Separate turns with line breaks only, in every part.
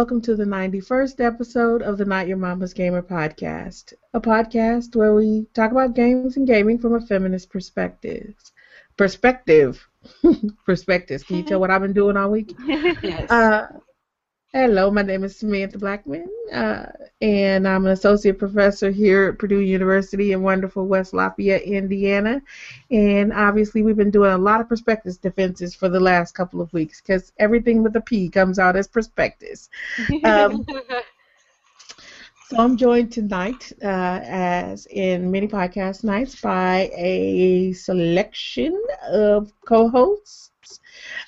Welcome to the 91st episode of the Not Your Mama's Gamer podcast, a podcast where we talk about games and gaming from a feminist perspective. Perspective. Perspectives. Can you tell what I've been doing all week?
yes.
Uh, hello, my name is Samantha Blackmon, uh, and I'm an associate professor here at Purdue University in wonderful West Lafayette, Indiana. And obviously, we've been doing a lot of perspectives defenses for the last couple of weeks because everything with a P comes out as perspectives. Um, so I'm joined tonight, uh, as in many podcast nights, by a selection of co-hosts.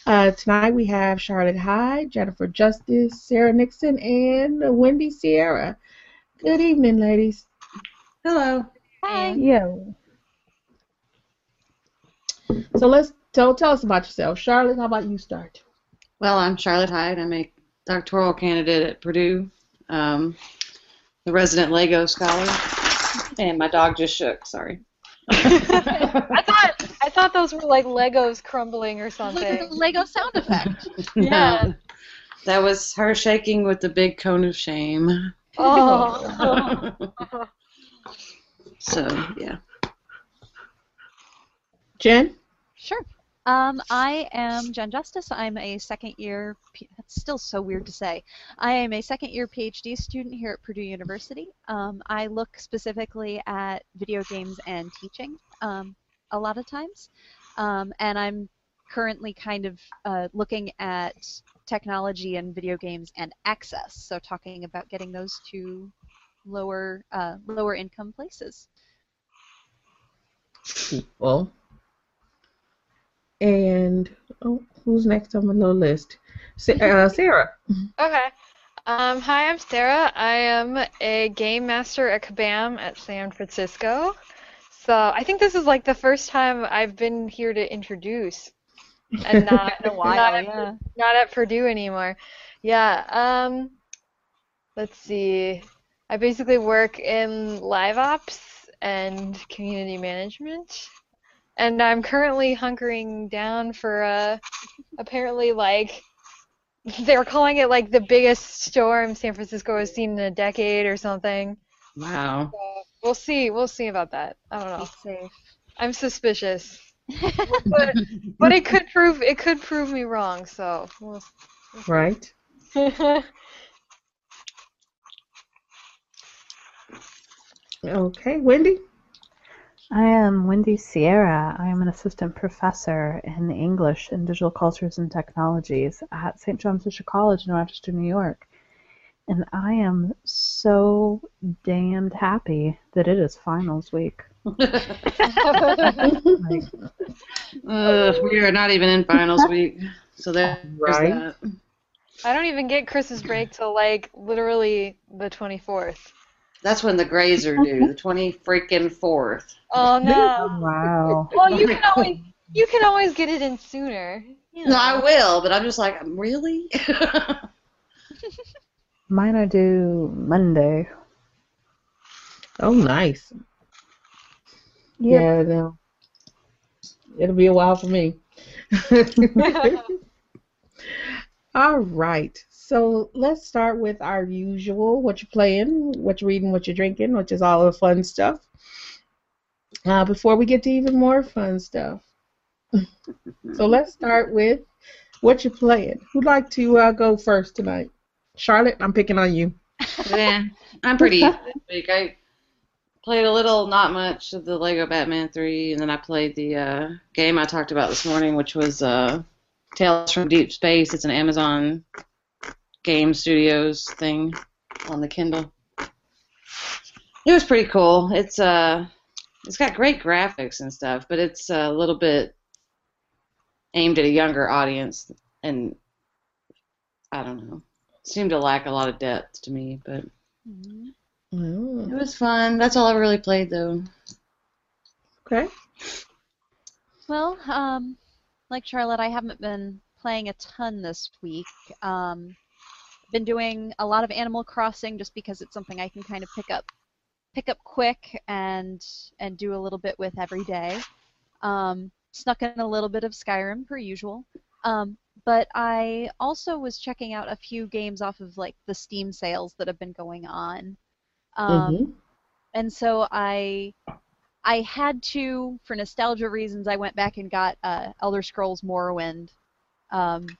Uh, tonight we have Charlotte Hyde, Jennifer Justice, Sarah Nixon, and Wendy Sierra. Good evening, ladies.
Hello.
Hi.
Yo. So let's tell tell us about yourself, Charlotte. How about you start?
Well, I'm Charlotte Hyde. I'm a doctoral candidate at Purdue, um, the resident Lego scholar, and my dog just shook. Sorry.
I thought I thought those were like Legos crumbling or
Look
something.
at the Lego sound effect.
Yeah.
No, that was her shaking with the big cone of shame.
Oh.
so yeah.
Jen.
Sure. Um, I am Jen Justice. I'm a second year. P- That's still so weird to say. I am a second year PhD student here at Purdue University. Um, I look specifically at video games and teaching um, a lot of times, um, and I'm currently kind of uh, looking at technology and video games and access. So talking about getting those to lower uh, lower income places.
Well. And oh, who's next on my little list? Sa- uh, Sarah.
Okay. Um, hi, I'm Sarah. I am a game master at Kabam at San Francisco. So I think this is like the first time I've been here to introduce, and not
In a while,
not at,
yeah.
not at Purdue anymore. Yeah. Um, let's see. I basically work in live ops and community management, and I'm currently hunkering down for uh, apparently like they're calling it like the biggest storm San Francisco has seen in a decade or something.
Wow.
So we'll see. We'll see about that. I don't know.
Be safe.
I'm suspicious, but but it could prove it could prove me wrong. So we'll.
Right. Okay, Wendy.
I am Wendy Sierra. I am an assistant professor in English and Digital Cultures and Technologies at St. John Fisher College in Rochester, New York. And I am so damned happy that it is finals week. Like,
Ugh, we are not even in finals week, so there's
Right.
that.
I don't even get Christmas break till like literally the 24th.
That's when the Grays are due, the twenty freaking fourth.
Oh no.
Oh, wow.
Well, you oh can always you can always get it in sooner. You
No, I will, but I'm just like, really?
Mine are due Monday.
Oh, nice. Yeah, no. It'll be a while for me. All right. So let's start with our usual what you're playing, what you're reading, what you're drinking, which is all the fun stuff. Uh, before we get to even more fun stuff. so let's start with what you're playing. Who'd like to uh, go first tonight? Charlotte, I'm picking on you.
yeah, I'm pretty. I played a little, not much, of the Lego Batman 3, and then I played the uh, game I talked about this morning, which was uh, Tales from Deep Space. It's an Amazon Game Studios thing on the Kindle. It was pretty cool. It's uh, it's got great graphics and stuff, but it's a little bit aimed at a younger audience, and I don't know. Seemed to lack a lot of depth to me, but
Oh,
it was fun. That's all I really played though.
okay.
Well, um, like Charlotte, I haven't been playing a ton this week. Um, been doing a lot of Animal Crossing just because it's something I can kind of pick up, pick up quick and and do a little bit with every day. Um, snuck in a little bit of Skyrim per usual. Um, but I also was checking out a few games off of like the Steam sales that have been going on. Um,
Mhm.
and so I I had to, for nostalgia reasons, I went back and got uh, Elder Scrolls Morrowind um,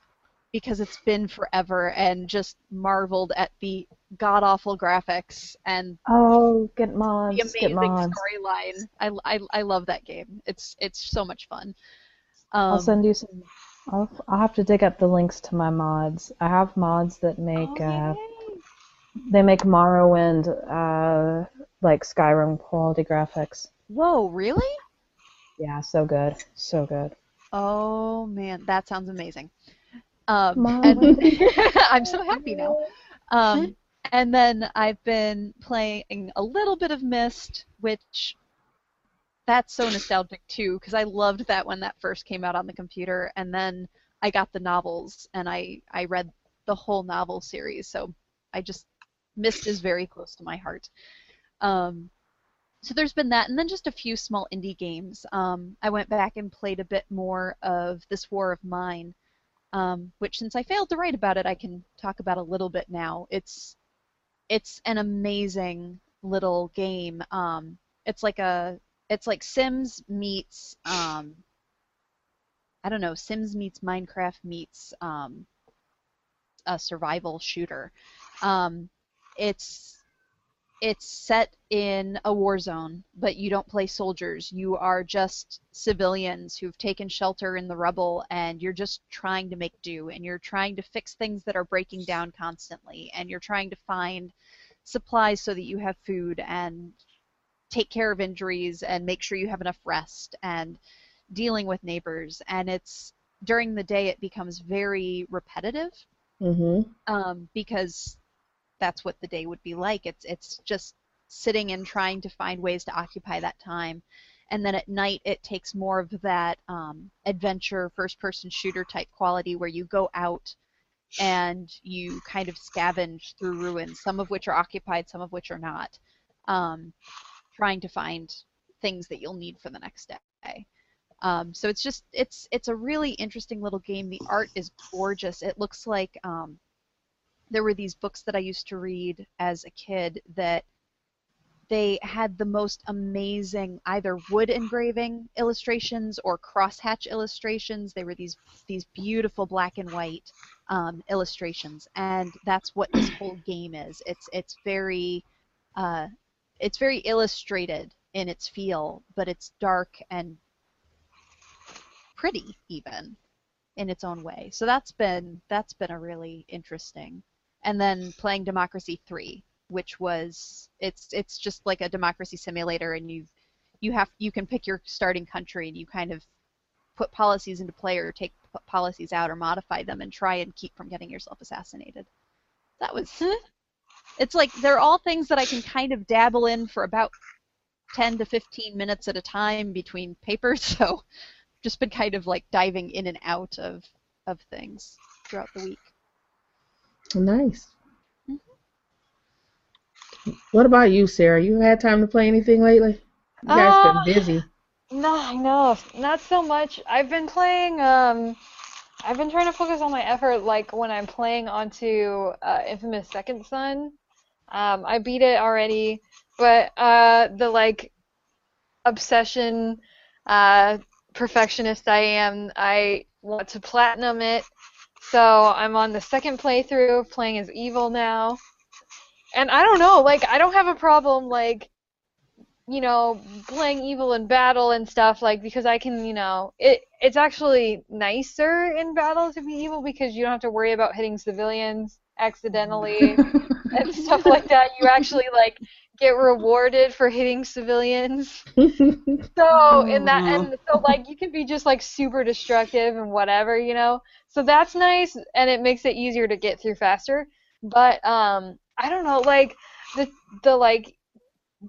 because it's been forever and just marveled at the god awful graphics and
Oh, get mods,
the amazing storyline. I, I, I love that game. It's it's so much fun.
I'll
Um,
send you some. I'll, I'll have to dig up the links to my mods. I have mods that make
oh,
uh, they make Morrowind uh, like Skyrim quality graphics.
Whoa, really?
Yeah, so good, so good.
Oh man, that sounds amazing. Um, and I'm so happy now. Um, and then I've been playing a little bit of Myst, which that's so nostalgic too, because I loved that when that first came out on the computer, and then I got the novels and I I read the whole novel series, so I just Myst is very close to my heart. Um, so there's been that, and then just a few small indie games. Um, I went back and played a bit more of This War of Mine, um, which since I failed to write about it, I can talk about a little bit now. It's it's an amazing little game. Um, it's like a it's like Sims meets um, I don't know Sims meets Minecraft meets um, a survival shooter. Um, it's it's set in a war zone, but you don't play soldiers. You are just civilians who've taken shelter in the rubble, and you're just trying to make do, and you're trying to fix things that are breaking down constantly, and you're trying to find supplies so that you have food and take care of injuries and make sure you have enough rest and dealing with neighbors. And it's during the day it becomes very repetitive
Mhm.
um, because that's what the day would be like. It's it's just sitting and trying to find ways to occupy that time, and then at night it takes more of that um, adventure, first-person shooter type quality where you go out and you kind of scavenge through ruins, some of which are occupied, some of which are not, um, trying to find things that you'll need for the next day. Um, so it's just it's it's a really interesting little game. The art is gorgeous. It looks like um, there were these books that I used to read as a kid that they had the most amazing either wood engraving illustrations or crosshatch illustrations. They were these these beautiful black and white um, illustrations, and that's what this whole game is. It's it's very uh, it's very illustrated in its feel, but it's dark and pretty even in its own way. So that's been that's been a really interesting. And then playing Democracy 3, which was it's it's just like a democracy simulator and you you have you can pick your starting country and you kind of put policies into play or take policies out or modify them and try and keep from getting yourself assassinated. That was hmm. It's like they're all things that I can kind of dabble in for about 10 to 15 minutes at a time between papers, so just been kind of like diving in and out of of things throughout the week.
Nice. What about you, Sarah? You had time to play anything lately? You guys
Uh,
been busy.
No, I know, not so much. I've been playing. Um, I've been trying to focus all my effort, like when I'm playing onto uh, Infamous Second Son. Um, I beat it already, but uh, the like obsession, uh, perfectionist I am, I want to platinum it. So I'm on the second playthrough, playing as evil now. And I don't know, like I don't have a problem like you know, playing evil in battle and stuff, like because I can, you know, it it's actually nicer in battle to be evil because you don't have to worry about hitting civilians accidentally and stuff like that. You actually like get rewarded for hitting civilians. So in that and so like you can be just like super destructive and whatever, you know. So that's nice and it makes it easier to get through faster. But um I don't know, like the the like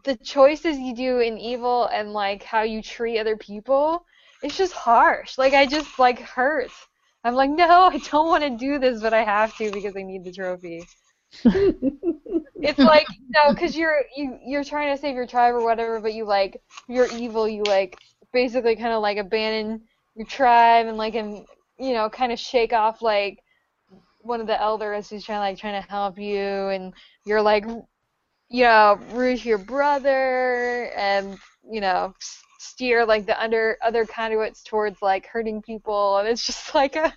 the choices you do in evil and like how you treat other people, it's just harsh. Like I just like hurt. I'm like, no, I don't want to do this, but I have to because I need the trophy. It's like know, because you're you you're trying to save your tribe or whatever, but you like you're evil. You like basically kind of like abandon your tribe and like and you know, kind of shake off like one of the elders who's trying like trying to help you, and you're like, you know, root your brother, and you know, steer like the under other conduits towards like hurting people, and it's just like a.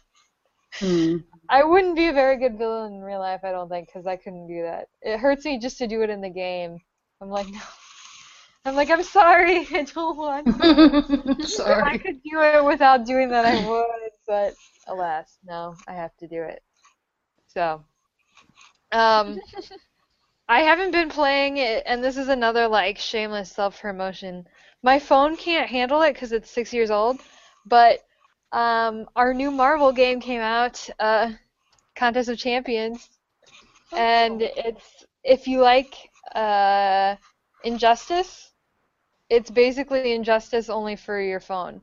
Hmm.
I wouldn't be a very good villain in real life, I don't think, because I couldn't do that. It hurts me just to do it in the game. I'm like, no. I'm like, I'm sorry, I don't want to. If I could do it without doing that, I would, but alas, no, I have to do it. So, um, I haven't been playing it, and this is another like shameless self-promotion. My phone can't handle it because it's six years old, but um, our new Marvel game came out, uh, Contest of Champions, and it's if you like uh, Injustice, it's basically Injustice only for your phone.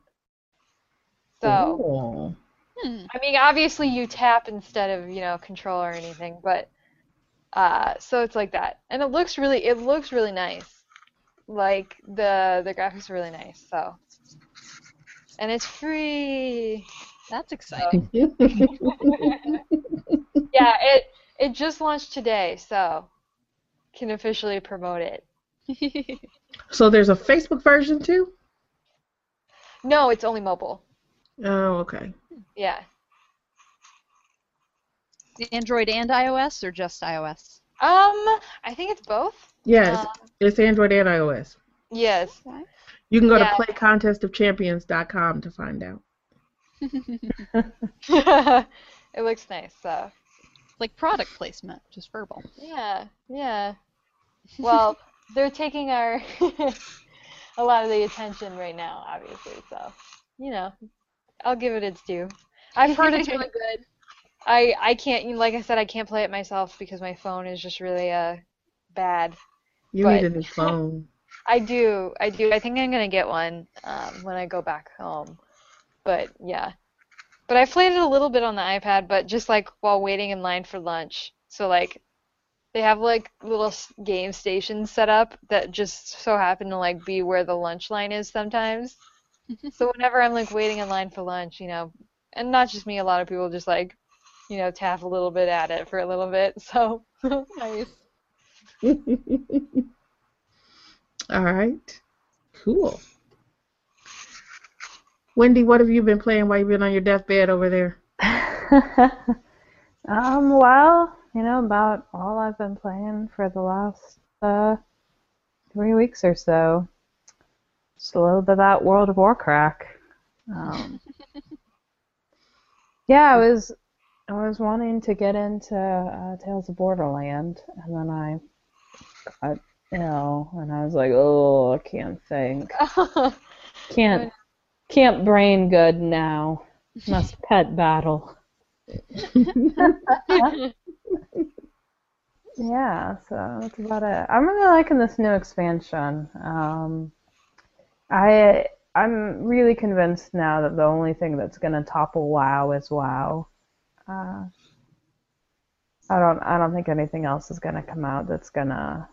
So.
Oh.
Hmm.
I mean, obviously you tap instead of, you know, control or anything, but uh, so it's like that. And it looks really it looks really nice. Like the the graphics are really nice, so. And it's free.
That's exciting.
Yeah, it it just launched today, so can officially promote it.
so there's a Facebook version too?
No, it's only mobile.
Oh, okay.
Yeah.
Android and iOS or just iOS?
Um, I think it's both.
Yes,
Uh,
it's Android and iOS.
yes.
You can go
yeah.
to playcontestofchampions.com to find out.
it looks nice, so.
like product placement, just verbal.
Yeah, yeah. Well, they're taking our a lot of the attention right now, obviously. So, you know, I'll give it its due. I've heard it's really good. I I can't, like I said, I can't play it myself because my phone is just really uh bad.
You
But-
need a new phone.
I do, I do. I think I'm gonna get one um, when I go back home. But yeah, but I played it a little bit on the iPad, but just like while waiting in line for lunch. So like, they have like little s- game stations set up that just so happen to like be where the lunch line is sometimes. so whenever I'm like waiting in line for lunch, you know, and not just me, a lot of people just like, you know, tap a little bit at it for a little bit. So nice.
All right. Cool. Wendy, what have you been playing while you've been on your deathbed over there?
um, well, you know, about all I've been playing for the last uh, three weeks or so. Just a little bit of that World of Warcraft. Um, yeah, I was I was wanting to get into uh, Tales of Borderland, and then I got ill, and I was like, oh, I can't think, can't can't brain good now. Must pet battle. Yeah, so that's about it. I'm really liking this new expansion. Um, I I'm really convinced now that the only thing that's gonna topple WoW is WoW. Uh, I don't I don't think anything else is gonna come out that's gonna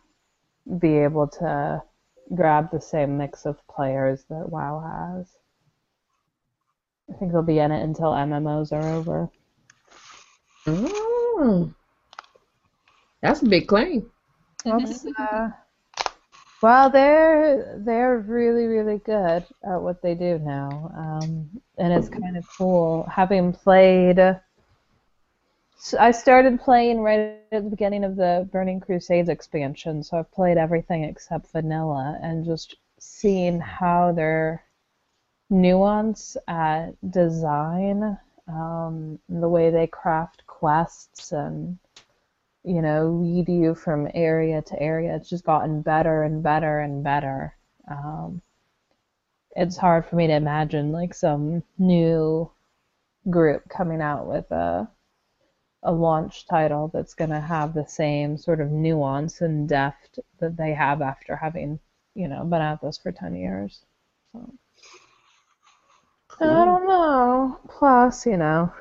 be able to grab the same mix of players that WoW has. I think they'll be in it until MMOs are over.
Oh. That's a big claim.
That's, uh, well, they're they're really really good at what they do now, um, and it's kind of cool having played. S- I started playing right at the beginning of the Burning Crusades expansion, so I've played everything except vanilla, and just seeing how their nuance at design, um, the way they craft quests and you know, lead you from area to area. It's just gotten better and better and better. Um, it's hard for me to imagine like some new group coming out with a a launch title that's going to have the same sort of nuance and depth that they have after having, you know, been at this for 10 years. So. And I don't know. Plus, you know,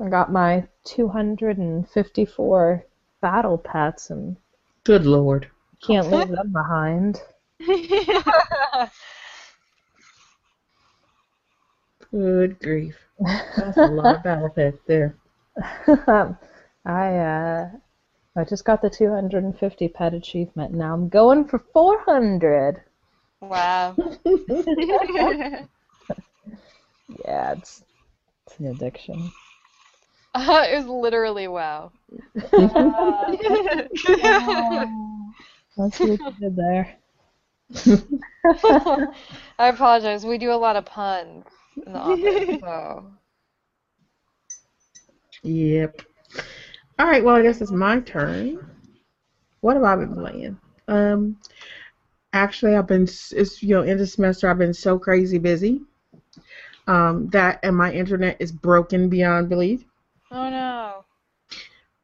I got my 254 battle pets and
Good lord.
can't leave them behind.
Good grief. That's a lot of battle pets there.
I uh, I just got the 250 pet achievement. Now I'm going for 400.
Wow.
Yeah, it's it's an addiction.
it was literally wow.
That's what you did there.
I apologize. We do a lot of puns in the office, so.
Yep. All right. Well, I guess it's my turn. What have I been playing? Um, actually, I've been it's you know end of semester. I've been so crazy busy. Um, that and my internet is broken beyond belief.
Oh no.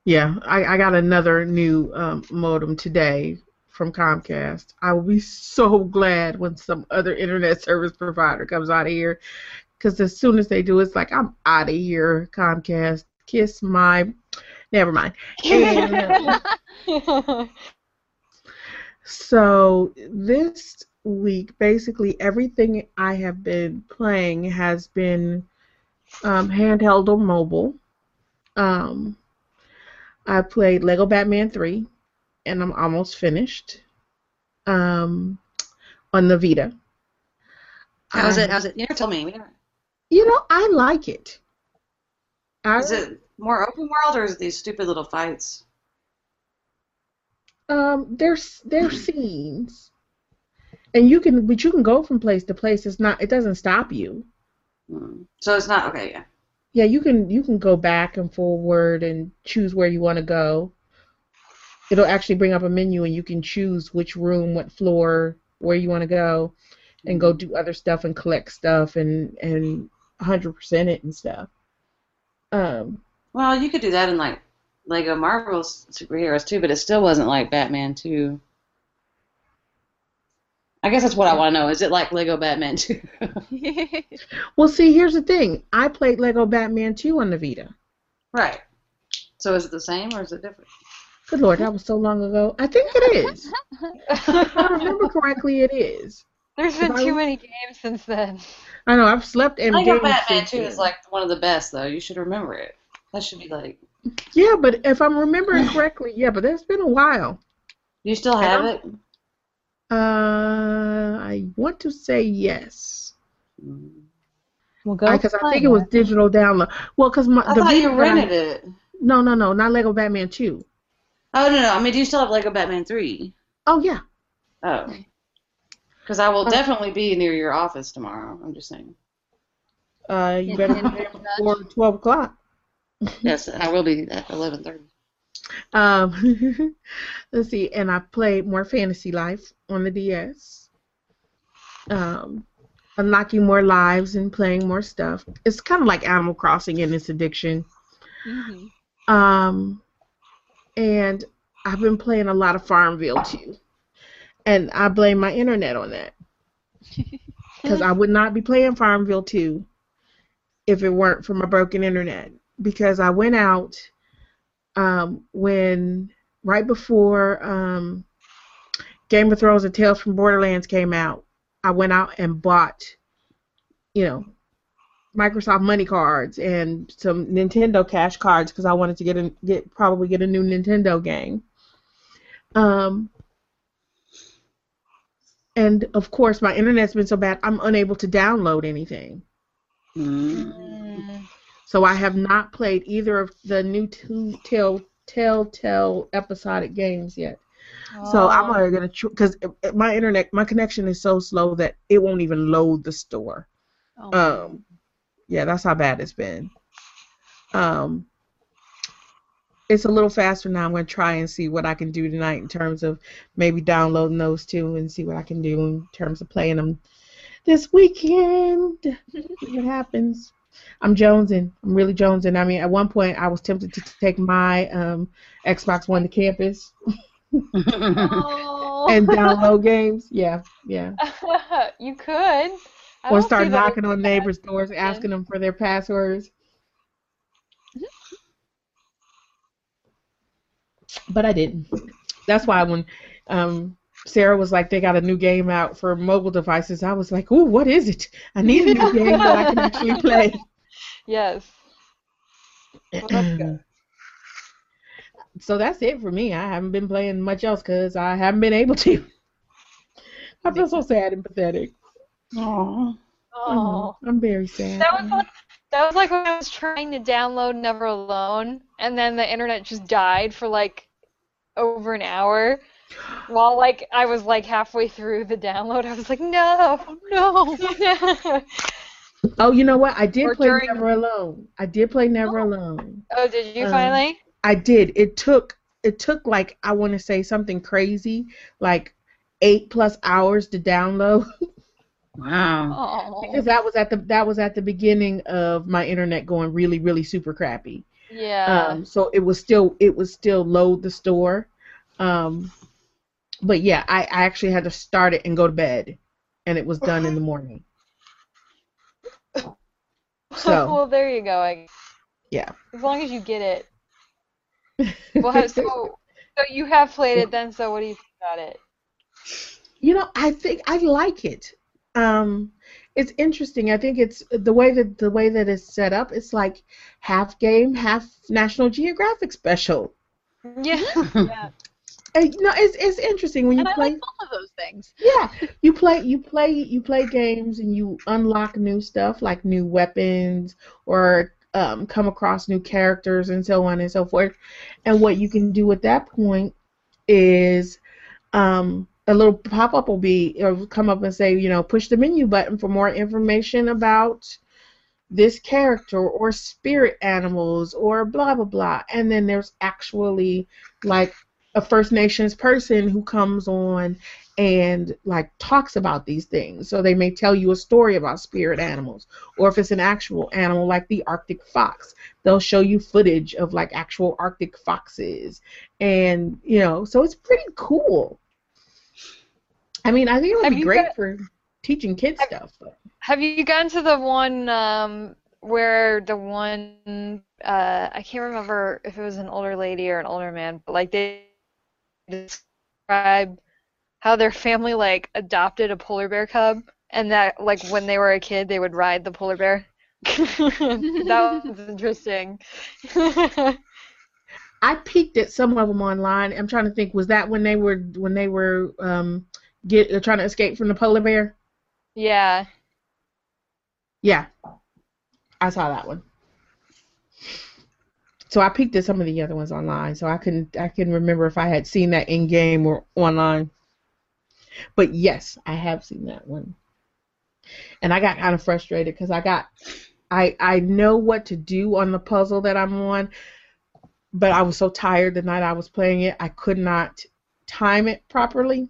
Yeah, I, I got another new um, modem today from Comcast. I will be so glad when some other internet service provider comes out of here, because as soon as they do, it's like I'm out of here. Comcast, kiss my. Never mind. And, so this week, basically everything I have been playing has been um, handheld or mobile. Um, I played Lego Batman 3, and I'm almost finished um, on the Vita.
How's
I-
it? How's it? You never told me.
You know, I like it. I,
Is it more open world or is it these stupid little fights?
Um, there's there's scenes, and you can, but you can go from place to place. It's not, it doesn't stop you.
Hmm. So it's not okay. Yeah.
Yeah, you can you can go back and forward and choose where you want to go. It'll actually bring up a menu and you can choose which room, what floor, where you want to go, and go do other stuff and collect stuff and and 100% it and stuff. Um,
Well, you could do that in like Lego Marvel superheroes too, but it still wasn't like Batman 2. I guess that's what I want to know. Is it like Lego Batman 2?
well, see, here's the thing. I played Lego Batman 2 on the Vita.
right. So is it the same or is it different?
Good lord, that was so long ago. I think it is. If I remember correctly, it is.
There's been
If I-
too many games since then.
I know I've slept in
Lego
games
Batman
since
2 is like one of the best though. You should remember it. That should be like.
Yeah, but if I'm remembering correctly, yeah, but that's been a while.
You still have it?
Uh, I want to say yes.
Well, go
Because I,
find
think it was digital download. Well, because my
I
the
thought you
Vita that I-
rented it.
No, no, no, not Lego Batman 2.
Oh no no. I mean, do you still have Lego Batman 3?
Oh yeah.
Oh. Because I will definitely be near your office tomorrow. I'm just saying.
Uh, you better be there
Dutch.
before twelve o'clock.
Yes, I will be at 11:30.
Um, let's see, and I played more Fantasy Life on the DS. Um, unlocking more lives and playing more stuff. It's kind of like Animal Crossing in its addiction.
Mhm.
Um, and I've been playing a lot of Farmville too, and I blame my internet on that because I would not be playing Farmville 2 if it weren't for my broken internet. Because I went out um, when right before um, Game of Thrones and Tales from Borderlands came out. I went out and bought, you know, Microsoft money cards and some Nintendo cash cards because I wanted to get a, get probably get a new Nintendo game. Um, and of course, my internet's been so bad, I'm unable to download anything.
Mm.
So I have not played either of the new two tell Telltale episodic games yet. So I'm
Oh.
already gonna because my internet my connection is so slow that it won't even load the store.
Oh,
Um, yeah, that's how bad it's been. Um, it's a little faster now. I'm gonna try and see what I can do tonight in terms of maybe downloading those two and see what I can do in terms of playing them this weekend. see what happens. I'm jonesing. I'm really jonesing. I mean, at one point, I was tempted to take my um, Xbox One to campus
Oh.
and download games. Yeah, yeah.
you could. I
or start knocking on neighbors' doors, asking them for their passwords. But I didn't. That's why when um, Sarah was like, they got a new game out for mobile devices, I was like, ooh, what is it? I need a new game that I can actually play.
Yes. Well, that's
so that's it for me. I haven't been playing much else because I haven't been able to. I feel so sad and pathetic.
Aww.
Oh.
I'm very sad.
That was like, that was like when I was trying to download Never Alone, and then the internet just died for like over an hour. While like I was like halfway through the download, I was like, no, no.
Oh, you know what? I did
Or
play
during-
Never Alone. I did play Never Alone.
oh, did you
Um,
finally?
I did. It took it took like I want to say something crazy, like eight plus hours to download
Wow.
Oh.
because that was at the that was at the beginning of my internet going really really super crappy.
Yeah.
Um, so it was still it was still load the store. Um, but yeah, I, I actually had to start it and go to bed, and it was done in the morning. So
well, there you go. I,
yeah.
as long as you get it. Well, how, so, so you have played it then. So what do you think about it?
You know, I think I like it. Um, it's interesting. I think it's the way that the way that it's set up. It's like half game, half National Geographic special.
Yeah.
Yeah.
And, you it's it's interesting when you
And I
play.
like both of those things.
Yeah, you play you play you play games and you unlock new stuff like new weapons or um, come across new characters and so on and so forth. And what you can do at that point is um, a little pop up will be come up and say, you know, push the menu button for more information about this character or spirit animals or blah blah blah. And then there's actually like a First Nations person who comes on and like talks about these things. So they may tell you a story about spirit animals, or if it's an actual animal like the Arctic fox, they'll show you footage of like actual Arctic foxes, and you know, so it's pretty cool. I mean, I think it would
Have
be great
got-
for teaching kids
Have-
stuff. But
Have you gone to the one um, where the one uh, I can't remember if it was an older lady or an older man, but like they describe how their family like adopted a polar bear cub, and that like when they were a kid they would ride the polar bear. that was interesting.
I peeked at some of them online. I'm trying to think, was that when they were when they were um, get uh, trying to escape from the polar bear?
yeah.
Yeah, I saw that one. So I peeked at some of the other ones online, so I can I can remember if I had seen that in game or online. But yes, I have seen that one, and I got kind of frustrated because I got I I know what to do on the puzzle that I'm on, but I was so tired the night I was playing it, I could not time it properly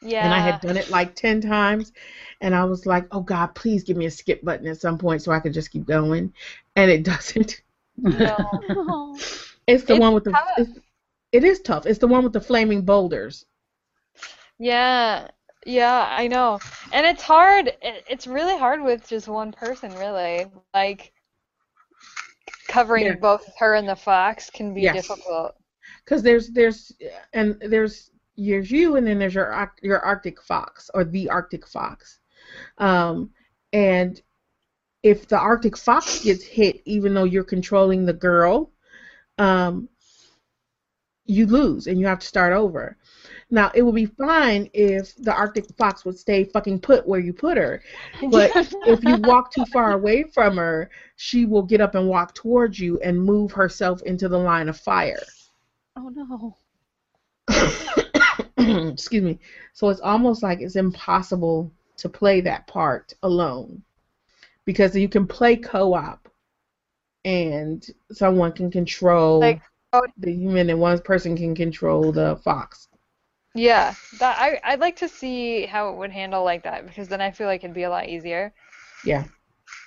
Yeah.
and I had done it like 10 times and I was like, "Oh god, please give me a skip button at some point so I can just keep going." And it doesn't.
No.
It's the
It's
one with the it's, it is tough. It's the one with the flaming boulders.
Yeah, yeah, I know. And it's hard. it- It's really hard with just one person, really. Like covering
Yeah.
both her and the fox can be
Yes.
difficult.
Cuz there's there's and there's there's you and then there's your your Arctic fox or the Arctic fox. Um and if the Arctic fox gets hit even though you're controlling the girl, um you lose and you have to start over. Now, it would be fine if the Arctic fox would stay fucking put where you put her. But if you walk too far away from her, she will get up and walk towards you and move herself into the line of fire.
Oh no.
Excuse me. So it's almost like it's impossible to play that part alone. Because you can play co op and someone can control
Like, oh-
the human and one person can control the fox.
Yeah, that I I'd like to see how it would handle like that because then I feel like it'd be a lot easier.
Yeah.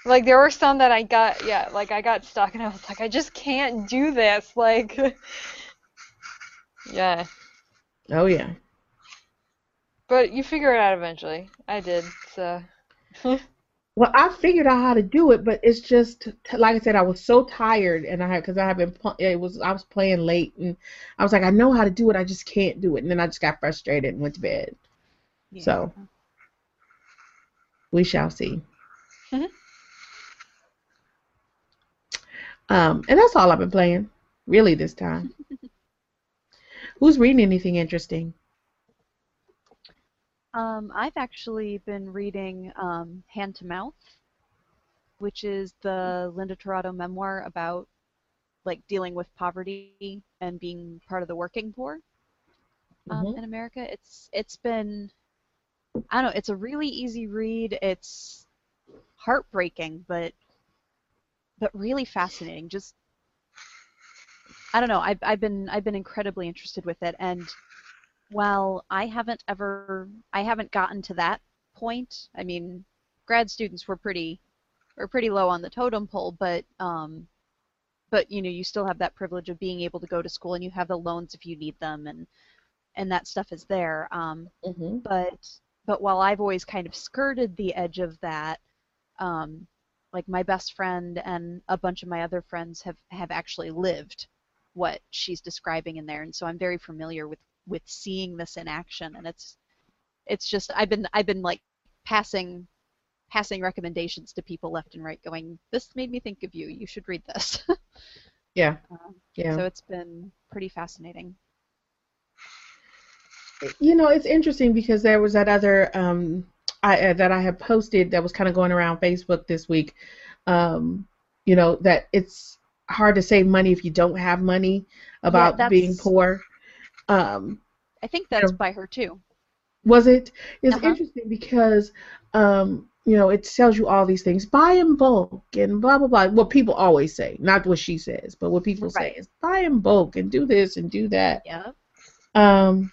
Like there were some that I got, yeah, like I got stuck and I was like, I just can't do this. Like, yeah.
Oh yeah.
But you figure it out eventually. I did, so.
Well, I figured out how to do it, but it's just like I said, I was so tired, and I had because I have been it was I was playing late, and I was like, I know how to do it, I just can't do it, and then I just got frustrated and went to bed.
Yeah.
So we shall see.
Mhm.
Um, and that's all I've been playing, really, this time. Who's reading anything interesting?
Um, I've actually been reading um, Hand to Mouth, which is the Linda Tirado memoir about like dealing with poverty and being part of the working poor um,
Mhm.
in America. It's it's been I don't know. It's a really easy read. It's heartbreaking, but but really fascinating. Just I don't know. I've I've been I've been incredibly interested with it, and while I haven't ever I haven't gotten to that point. I mean, grad students were pretty were pretty low on the totem pole, but um, but you know you still have that privilege of being able to go to school, and you have the loans if you need them, and and that stuff is there. Um,
Mm-hmm.
but but while I've always kind of skirted the edge of that, um, like my best friend and a bunch of my other friends have have actually lived what she's describing in there, and so I'm very familiar with with seeing this in action, and it's it's just I've been I've been like passing passing recommendations to people left and right, going, this made me think of you. You should read this.
Yeah.
Um,
Yeah.
So it's been pretty fascinating.
You know, it's interesting because there was that other um, I, uh, that I had posted that was kind of going around Facebook this week. Um, you know that it's hard to save money if you don't have money about
that's-
being poor. Um,
I think that's by her too.
was it? It's
Uh-huh.
interesting because um, you know it tells you all these things. Buy in bulk and blah blah blah. What people always say, not what she says, but what people say is buy in bulk and do this and do that.
Yeah.
Um,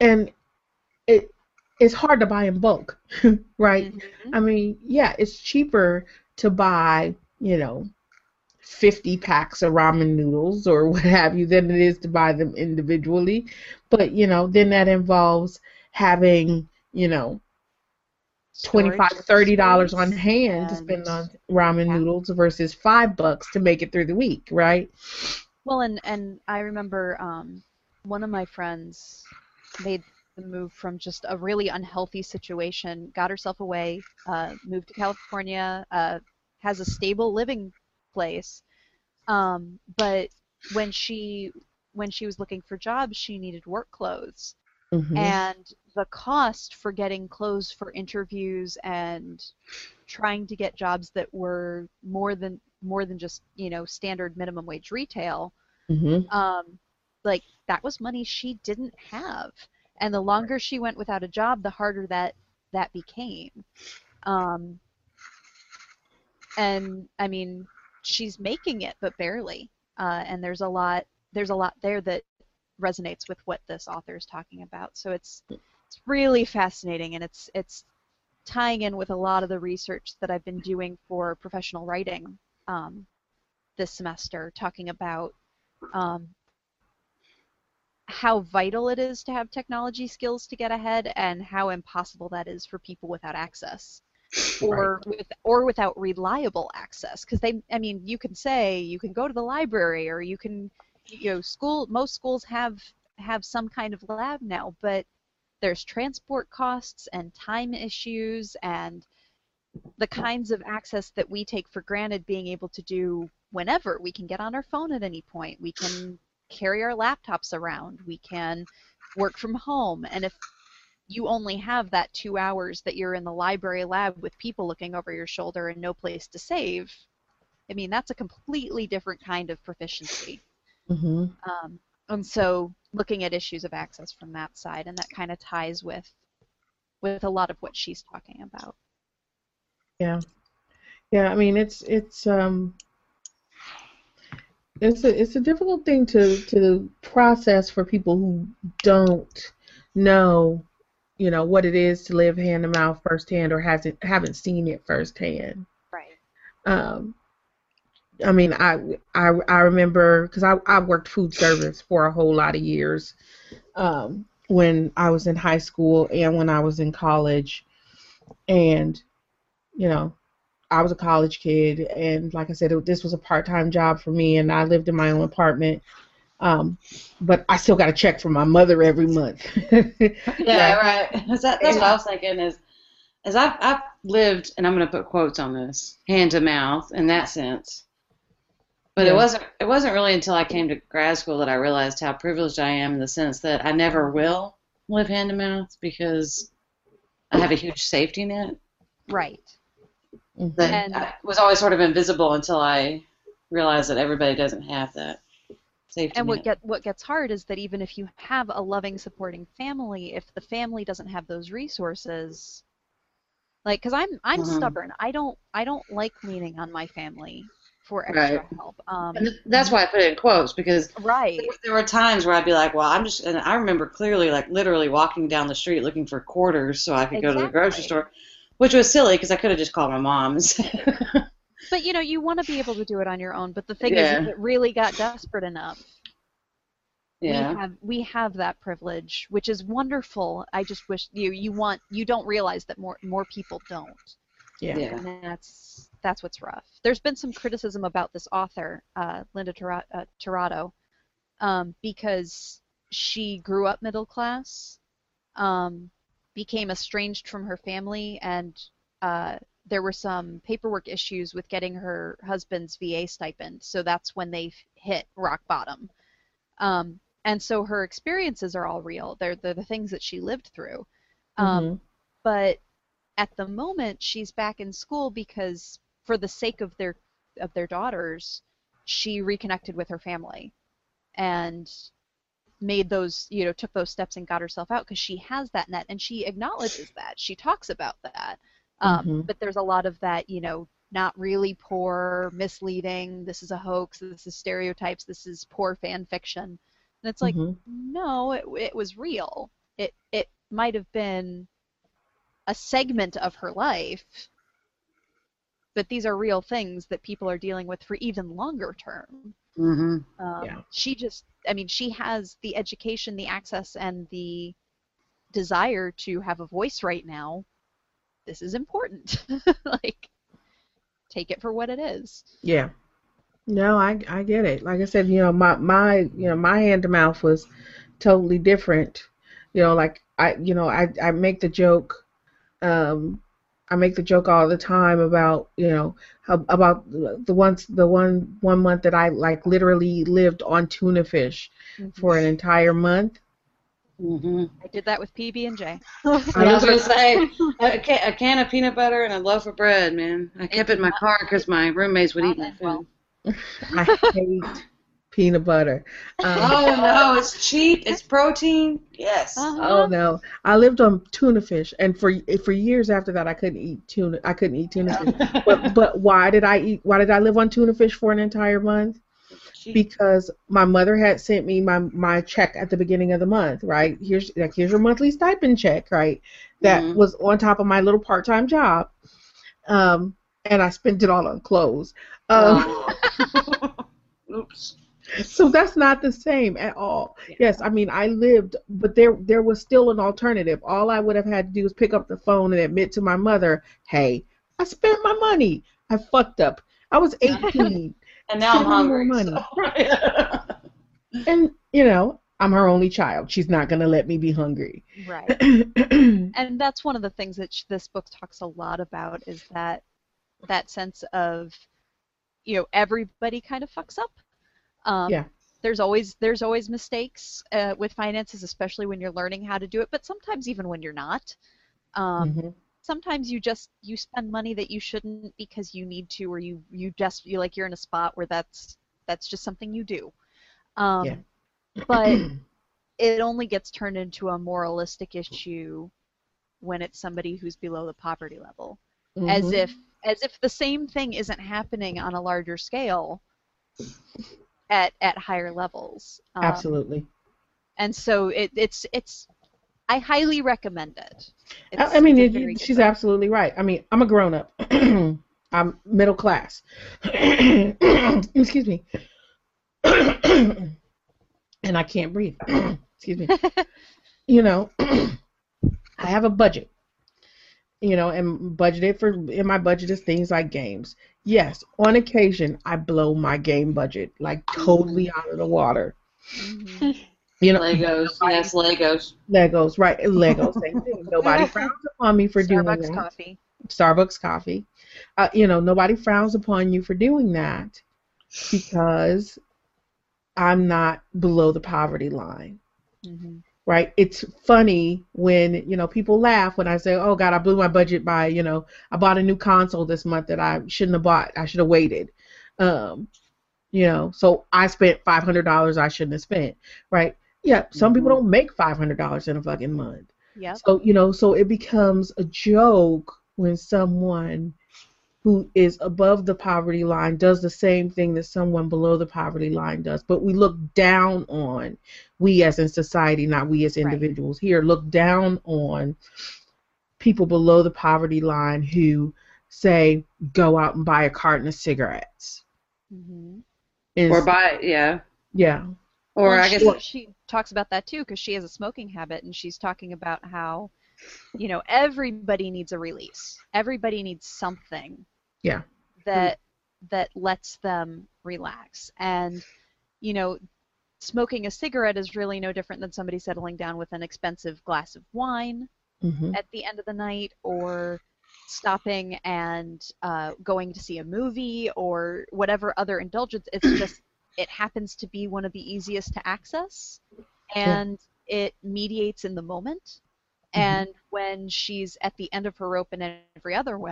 and it it's hard to buy in bulk, right?
Mhm.
I mean, yeah, it's cheaper to buy, you know, 50 packs of ramen noodles or what have you than it is to buy them individually. But, you know, then that involves having, you know,
Storage
25 30 dollars on hand to spend on ramen
Yeah.
noodles versus 5 bucks to make it through the week, right?
Well, and and I remember um, one of my friends made the move from just a really unhealthy situation, got herself away, uh, moved to California, uh, has a stable living place, um, but when she when she was looking for jobs, she needed work clothes,
Mhm.
and the cost for getting clothes for interviews and trying to get jobs that were more than more than just you know standard minimum wage retail
Mhm.
um, like that was money she didn't have and the longer she went without a job the harder that that became um, and i mean she's making it but barely. Uh, and there's a lot there's a lot there that resonates with what this author is talking about. So it's it's really fascinating and it's it's tying in with a lot of the research that I've been doing for professional writing um, this semester, talking about um, how vital it is to have technology skills to get ahead and how impossible that is for people without access or with or without reliable access because they I mean you can say you can go to the library or you can you know school most schools have have some kind of lab now but there's transport costs and time issues and the kinds of access that we take for granted being able to do whenever. We can get on our phone at any point. We can carry our laptops around. We can work from home. And if you only have that two hours that you're in the library lab with people looking over your shoulder and no place to save i mean that's a completely different kind of proficiency
Mhm.
um, and so looking at issues of access from that side, and that kind of ties with with a lot of what she's talking about.
Yeah, yeah. I mean, it's it's um, it's a it's a difficult thing to to process for people who don't know, you know, what it is to live hand to mouth firsthand or hasn't haven't seen it firsthand.
Right.
Um, I mean, I I I remember because I I worked food service for a whole lot of years, um, when I was in high school and when I was in college, and you know, I was a college kid, and like I said, it, this was a part-time job for me, and I lived in my own apartment. Um, but I still got a check from my mother every month.
Yeah, right. Is that, that's what I was thinking. Is as I've, I've lived, and I'm going to put quotes on this, hand to mouth in that sense. But
Yeah.
it wasn't it wasn't really until I came to grad school that I realized how privileged I am in the sense that I never will live hand to mouth because I have a huge safety net
Right.
that
And-
I- was always sort of invisible until I realized that everybody doesn't have that safety
And what
net.
get what gets hard is that even if you have a loving, supporting family, if the family doesn't have those resources, like, because I'm I'm
Mhm.
stubborn. I don't I don't like leaning on my family for extra
Right.
help. Um,
and that's why I put it in quotes because
right.
There- were times where I'd be like, well, I'm just, and I remember clearly, like, literally walking down the street looking for quarters so I could go to the grocery store, which was silly because I could have just called my mom. and said-
But you know, you want to be able to do it on your own. But the thing
Yeah.
is, if it really got desperate enough,
yeah.
we have we have that privilege, which is wonderful. I just wish you you want you don't realize that more more people don't.
Yeah.
Yeah.
and that's that's what's rough. There's been some criticism about this author, uh, Linda Tora- uh, Tirado, um, because she grew up middle class, um, became estranged from her family, and uh, there were some paperwork issues with getting her husband's VA stipend. So that's when they hit rock bottom. Um, and so her experiences are all real. They're, they're the things that she lived through. Um,
Mhm.
but at the moment she's back in school because for the sake of their of their daughters she reconnected with her family and made those you know took those steps and got herself out because she has that net and she acknowledges that she talks about that um,
Mhm.
but there's a lot of that you know not really poor misleading this is a hoax this is stereotypes this is poor fan fiction and it's like
Mhm.
no it, it was real it it might have been a segment of her life but these are real things that people are dealing with for even longer term
hmm
um,
Yeah.
she just i mean she has the education the access and the desire to have a voice right now this is important like take it for what it is
Yeah. No, I I get it. Like I said, you know, my my you know my hand to mouth was totally different. You know, like I you know I I make the joke, um, I make the joke all the time about you know how, about the once the one one month that I like literally lived on tuna fish for an entire month.
Hmm
i did that with pb and j
I was going to say, a can, a can of peanut butter and a loaf of bread, man. I kept it in my car because my roommates would eat my food.
I hate peanut butter. Um,
Oh, no, it's cheap. It's protein. Yes.
Uh-huh.
Oh no! I lived on tuna fish, and for for years after that, I couldn't eat tuna. I couldn't eat tuna fish. But but why did I eat? Why did I live on tuna fish for an entire month? Because my mother had sent me my my check at the beginning of the month. Right here's like here's your monthly stipend check. Right, that
Mhm.
was on top of my little part time job. Um, and I spent it all on clothes. Um,
Oh. Oops.
So that's not the same at all. Yes, I mean I lived, but there there was still an alternative. All I would have had to do was pick up the phone and admit to my mother, "Hey, I spent my money. I fucked up. I was 18,
And now I'm
Send me more
hungry. so-
and you know I'm her only child. She's not gonna let me be hungry."
right and that's one of the things that sh- this book talks a lot about is that that sense of you know everybody kind of fucks up um,
Yeah.
there's always there's always mistakes uh, with finances especially when you're learning how to do it but sometimes even when you're not um,
Mhm.
Sometimes you just you spend money that you shouldn't because you need to or you you just you like you're in a spot where that's that's just something you do um,
Yeah.
but it only gets turned into a moralistic issue when it's somebody who's below the poverty level as
Mhm.
if as if the same thing isn't happening on a larger scale at at higher levels Um,
Absolutely.
and so it, it's it's i highly recommend it
I,
It's-
I mean, it, she's
book.
absolutely right. I mean, I'm a grown up. I'm middle class. Excuse me. and I can't breathe. Excuse me. You know, I have a budget. You know, and budgeted for in my budget is things like games. Yes, on occasion I blow my game budget like totally out of the water.
Mhm.
You know,
Legos. Yes, Legos.
Legos, right? Legos, same thing. Nobody frowns upon me for doing
Starbucks
that.
coffee.
Starbucks coffee. Uh, you know, nobody frowns upon you for doing that because I'm not below the poverty line,
hmm
right? It's funny when, you know, people laugh when I say, oh, God, I blew my budget by, you know, I bought a new console this month that I shouldn't have bought. I should have waited. Um, you know, so I spent $500 I shouldn't have spent, right? Yeah, some people
Mhm.
don't make $500 in a fucking month.
Yep.
So, you know, so it becomes a joke when someone who is above the poverty line does the same thing that someone below the poverty line does. But we look down on, we as in society, not we as
Right.
individuals here, look down on people below the poverty line who say, go out and buy a carton of cigarettes.
Mm-hmm.
Is,
Or buy, yeah.
yeah.
Or
Well,
I guess
she, she talks about that too because she has a smoking habit and she's talking about how you know everybody needs a release. Everybody needs something
Yeah.
that that lets them relax. And you know smoking a cigarette is really no different than somebody settling down with an expensive glass of wine
hmm
at the end of the night or stopping and uh, going to see a movie or whatever other indulgence. It's just it happens to be one of the easiest to access and it mediates in the moment.
Mhm.
and when she's at the end of her rope in every other way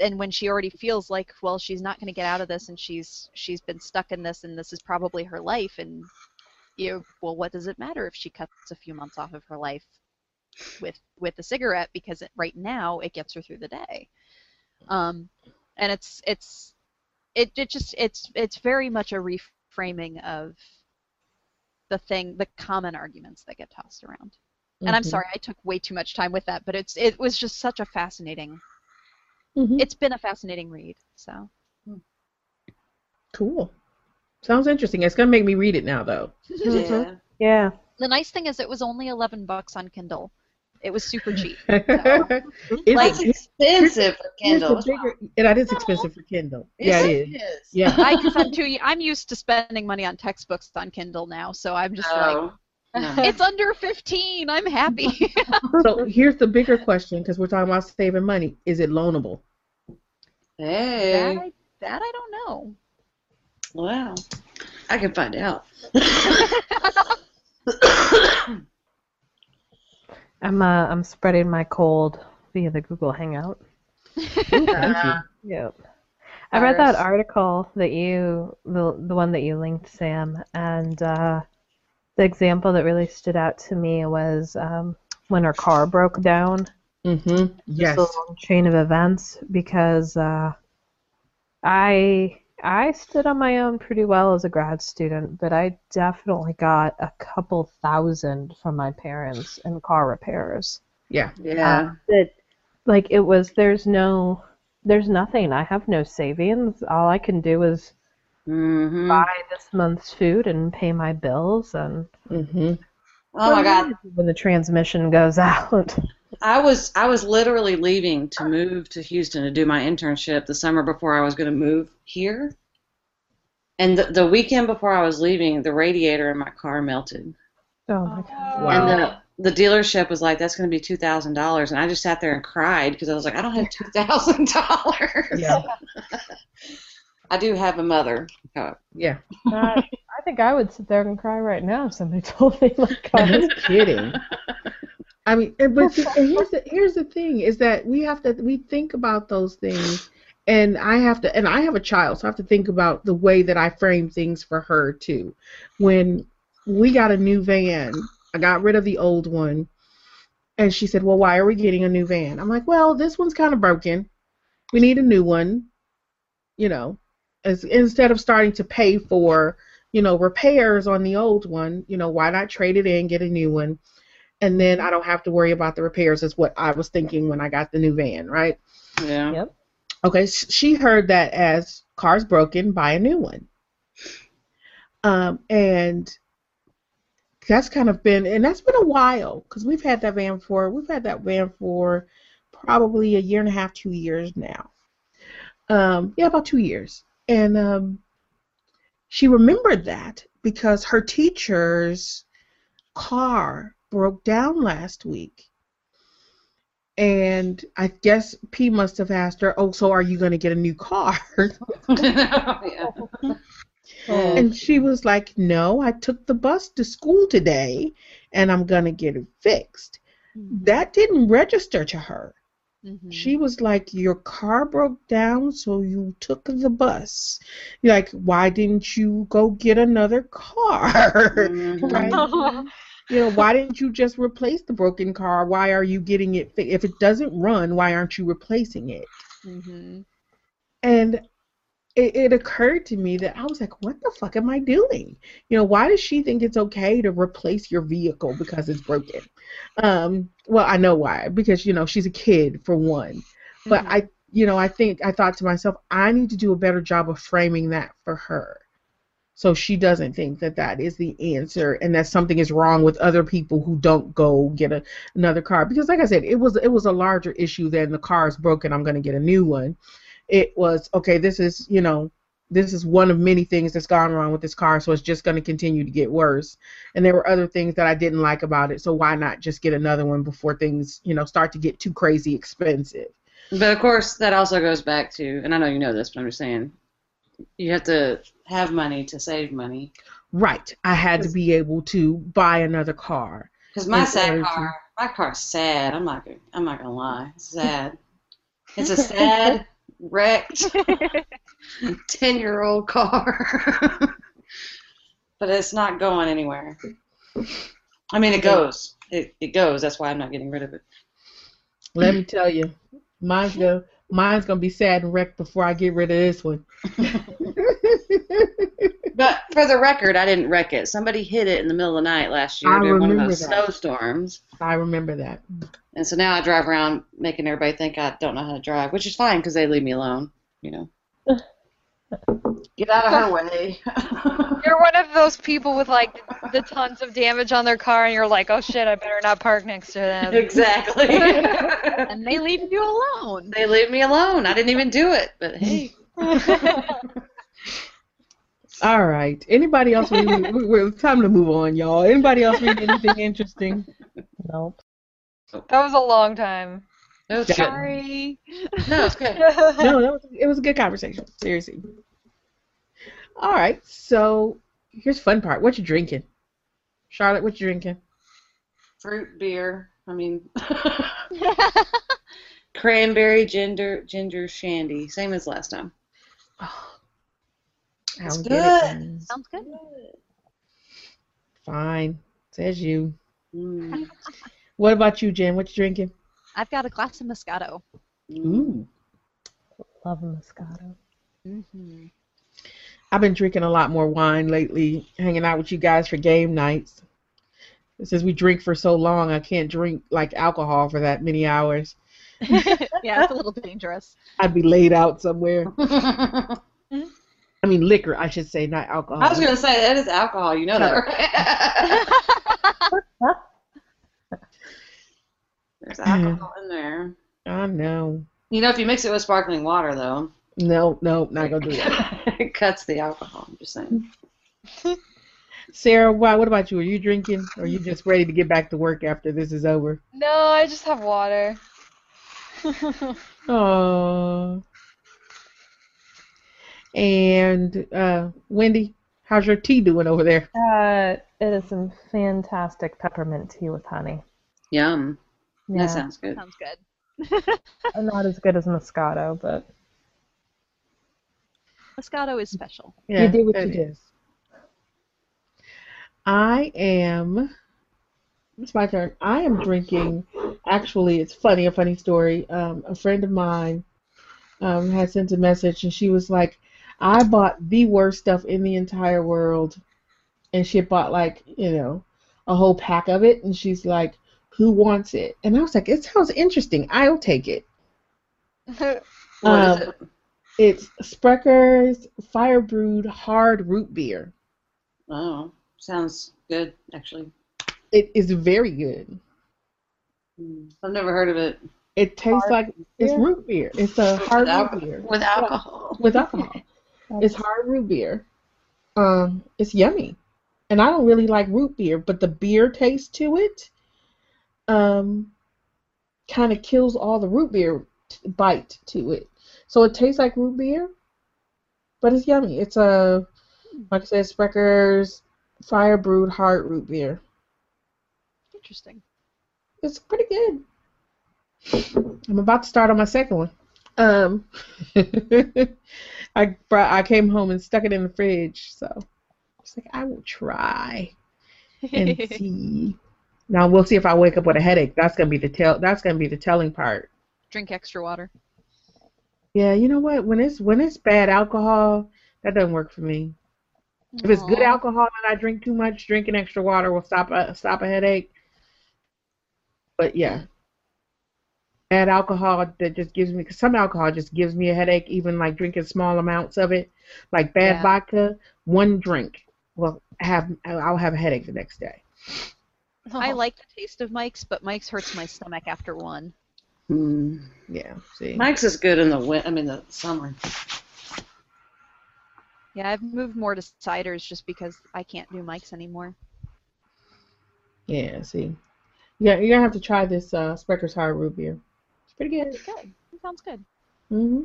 and when she already feels like well she's not going to get out of this and she's she's been stuck in this and this is probably her life and you know, well what does it matter if she cuts a few months off of her life with with a cigarette? Because it, right now it gets her through the day. Um and it's it's it, it just it's it's very much a reframing of the thing the common arguments that get tossed around and i'm
Mhm.
sorry i took way too much time with that but it's it was just such a fascinating
Mhm.
it's been a fascinating read so
Cool. Sounds interesting. It's gonna make me read it now, though.
yeah.
Yeah.
the nice thing is it was only 11 bucks on kindle it was super cheap
Is
That's
it-
expensive for
here's the
Kindle.
bigger, and that is expensive for Kindle. yeah, it is.
is.
Yeah.
I, cause I'm too I'm used to spending money on textbooks on kindle now so i'm just like
Oh. No.
it's under 15 i'm happy
so here's the bigger question, because we're talking about saving money. Is it loanable?
that,
Hey.
I, that i don't know
Wow. I can find out.
I'm uh, I'm spreading my cold via the Google Hangout.
Thank you.
Yep. I read that article that you the the one that you linked, Sam, and uh, the example that really stood out to me was um, when her car broke down.
Mm-hmm. Yes.
Just a long chain of events because uh, I I stood on my own pretty well as a grad student, but I definitely got a couple thousand from my parents in car repairs.
Yeah.
Yeah.
That like it was there's no there's nothing. I have no savings. All I can do is
hmm
buy this month's food and pay my bills and
Mm-hmm.
Oh my God.
when the transmission goes out.
I was I was literally leaving to move to Houston to do my internship the summer before I was going to move here. And the, the weekend before I was leaving, the radiator in my car melted.
Oh my god.
Wow.
And the the dealership was like, "That's going to be two thousand dollars," and I just sat there and cried because I was like, "I don't have two thousand dollars."
Yeah.
I do have a mother. Oh,
Yeah.
I, I think I would sit there and cry right now if somebody told me like
I
God.
was kidding. I mean, and- but see, and here's the here's the thing is that we have to we think about those things, and I have to and I have a child, so I have to think about the way that I frame things for her too. When we got a new van, I got rid of the old one, and she said, "Well, why are we getting a new van?" I'm like, "Well, this one's kind of broken. We need a new one." You know, as instead of starting to pay for you know repairs on the old one, you know, why not trade it in, get a new one? And then I don't have to worry about the repairs. Is what I was thinking when I got the new van, right?
yeah.
Yep.
Okay, she heard that as car's broken, buy a new one. Um, and that's kind of been, and that's been a while because we've had that van for, we've had that van for probably a year and a half, two years now. Um, yeah, about two years. And um, she remembered that, because her teacher's car broke down last week. And I guess P must have asked her, "Oh, so are you going to get a new car?"
yeah.
and she was like, "No, I took the bus to school today, and I'm going to get it fixed." That didn't register to her.
Mhm.
She was like, Your car broke down, so you took the bus. Like, why didn't you go get another car?
Mhm.
Right? you know, why didn't you just replace the broken car? Why are you getting it fi- If it doesn't run, why aren't you replacing it?
Mhm.
And it, it occurred to me that I was like, what the fuck am I doing? You know, why does she think it's okay to replace your vehicle because it's broken? Um, well, I know why. Because, you know, she's a kid, for one. But I, you know, I think I thought to myself, I need to do a better job of framing that for her. So she doesn't think that that is the answer and that something is wrong with other people who don't go get a, another car. Because, like I said, it was it was a larger issue than the car is broken. I'm going to get a new one it was okay this is you know this is one of many things that's gone wrong with this car so it's just going to continue to get worse and there were other things that i didn't like about it so why not just get another one before things you know start to get too crazy expensive
But of course, that also goes back to, and I know you know this, but I'm just saying, you have to have money to save money.
right i had to be able to buy another car
Because my sad
order to-
car, my car's sad. I'm not gonna, I'm not gonna lie. It's sad. It's a sad, wrecked, ten-year-old car. but it's not going anywhere. I mean, it goes. It, it goes. That's why I'm not getting rid of it.
let me tell you mine's go mine's going to be sad and wrecked before i get rid of this one
But for the record, I didn't wreck it. Somebody hit it in the middle of the night last year
I
during one of
remember
those
that.
snowstorms.
i remember that
And so now I drive around making everybody think I don't know how to drive, which is fine because they leave me alone, you know. Get out of her way.
You're one of those people with like the tons of damage on their car, and you're like, oh shit, I better not park next to them.
exactly.
And they leave you alone.
they leave me alone. I didn't even do it, but hey.
All right anybody else read, we, we, time to move on y'all anybody else read anything interesting
Nope.
That was a long time.
It was good.
Sorry.
No, it's good.
no, that was, it was a good conversation. Seriously. All right, so here's the fun part. What you drinking? Charlotte, what you drinking?
Fruit beer. I mean, cranberry ginger ginger shandy, same as last time.
Oh, I
It's
don't it.
good.
Sounds good.
Fine. Says you.
Mm.
What about you, Jen? What you drinking?
I've got a glass of Moscato.
Mm.
Ooh.
Love Moscato.
Mm-hmm.
I've been drinking a lot more wine lately, hanging out with you guys for game nights. Since we drink for so long, I can't drink like alcohol for that many hours.
yeah, it's a little dangerous.
I'd be laid out somewhere.
I
I mean, liquor, I should say, not alcohol.
I was gonna say that is alcohol. You know that, right? There's alcohol in there.
I know.
You know, if you mix it with sparkling water, though,
No, no, not gonna do that.
it cuts the alcohol. I'm just saying.
Sarah, why? What about you? Are you drinking? Or are you just ready to get back to work after this is over?
No, I just have water.
Oh. And uh, Wendy, how's your tea doing over there?
Uh, it is some fantastic peppermint tea with honey.
Yum.
Yeah,
That sounds good.
Sounds good.
not as good as Moscato, but
Moscato is special.
Yeah,
you do what
it
you do.
I am. It's my turn. I am drinking. Actually, it's funny. A funny story. Um, a friend of mine um, had sent a message, and she was like, "I bought the worst stuff in the entire world," and she bought like you know a whole pack of it, and she's like, "Who wants it?" And I was like, "It sounds interesting. I'll take it."
What is
Um,
it?
It's Sprecher's Fire Brewed Hard Root Beer.
Oh, sounds good, actually.
It is very good.
Mm. I've never heard of it
It tastes
Hard
like it's root beer. It's a hard
with,
root
alco-
beer
with alcohol.
with alcohol. It's hard root beer. Um, it's yummy. and I don't really like root beer, but the beer taste to it, um, kind of kills all the root beer t- bite to it. So it tastes like root beer, but it's yummy. It's a, like I said, Sprecher's Fire Brewed Hard Root Beer.
Interesting.
It's pretty good. I'm about to start on my second one. Um, I brought, I came home and stuck it in the fridge, so it's like I will try and see. Now we'll see if I wake up with a headache. That's gonna be the tell. That's gonna be the telling part.
Drink extra water.
Yeah, you know what? When it's when it's bad alcohol, that doesn't work for me. If it's good alcohol and I drink too much, drinking extra water will stop a stop a headache. But yeah, bad alcohol that just gives me cause some alcohol just gives me a headache. Even like drinking small amounts of it, like bad
Yeah.
vodka, one drink will have I'll have a headache the next day.
I like the taste of Mike's, but Mike's hurts my stomach after one.
Hmm.
Yeah, see.
Mike's is good in the win. I mean the summer.
Yeah, I've moved more to ciders just because I can't do Mike's anymore.
Yeah, see. Yeah, you're gonna have to try this uh, Sprecher's Hard Root Beer. It's pretty good.
Good. That sounds good.
hmm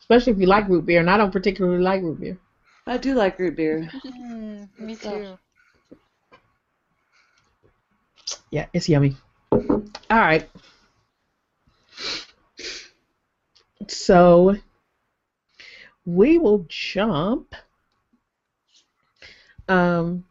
Especially if you like root beer, and I don't particularly like root beer.
I do like root beer.
Mm, me too.
Yeah, it's yummy. All right. So we will jump um,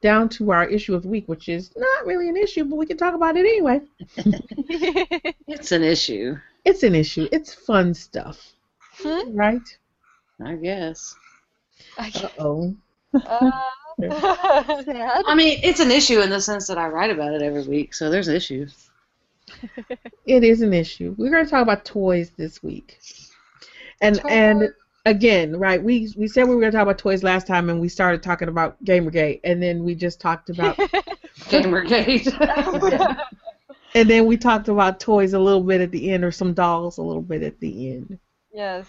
down to our issue of the week, which is not really an issue, but we can talk about it anyway.
It's an issue,
It's an issue. It's fun stuff,
Hmm?
right?
I guess.
Uh oh.
Uh,
Sad.
I mean, it's an issue in the sense that I write about it every week, so there's issues.
It is an issue. We're going to talk about toys this week, and and again, right? We we said we were going to talk about toys last time, and we started talking about Gamergate, and then we just talked about,
Gamergate.
and then we talked about toys a little bit at the end, or some dolls a little bit at the end.
yes.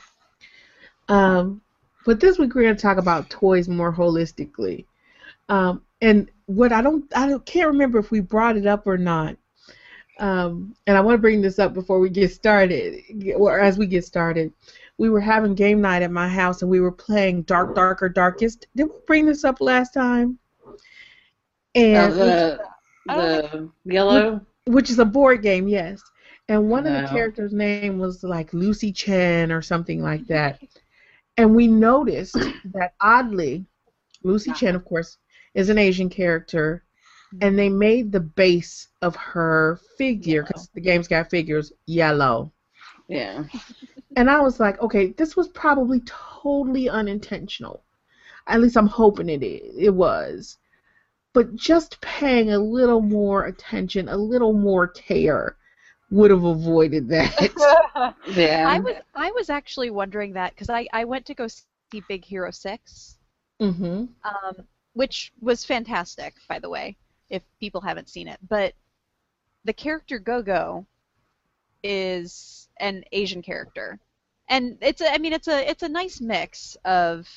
Um, but this week we're going to talk about toys more holistically. Um, and what I don't, I don't, can't remember if we brought it up or not. Um, and I want to bring this up before we get started, or as we get started. We were having game night at my house, and we were playing Dark, Darker, Darkest. Did we bring this up last time? And
Uh, the
I
the yellow.
which is a board game, yes. And one of the characters' name was like Lucy Chen or something like that. And we noticed that oddly, Lucy Chen, of course, is an Asian character, and they made the base of her figure because the game's got figures yellow.
Yeah.
And I was like, okay, this was probably totally unintentional. At least I'm hoping it is. It was. But just paying a little more attention, a little more care, would have avoided that.
Yeah.
I was I was actually wondering that because I, I went to go see Big Hero Six,
mm-hmm.
um, which was fantastic, by the way, if people haven't seen it. But the character Go-Go is an Asian character, and it's a, I mean it's a it's a nice mix of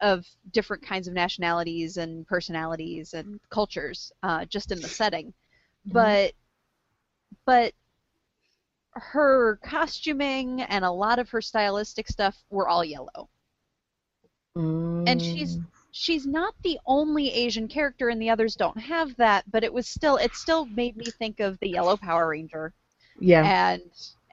of different kinds of nationalities and personalities and cultures uh, just in the setting, but but her costuming and a lot of her stylistic stuff were all yellow. And she's she's not the only Asian character, and the others don't have that. But it was still it still made me think of the Yellow Power Ranger
yeah.
and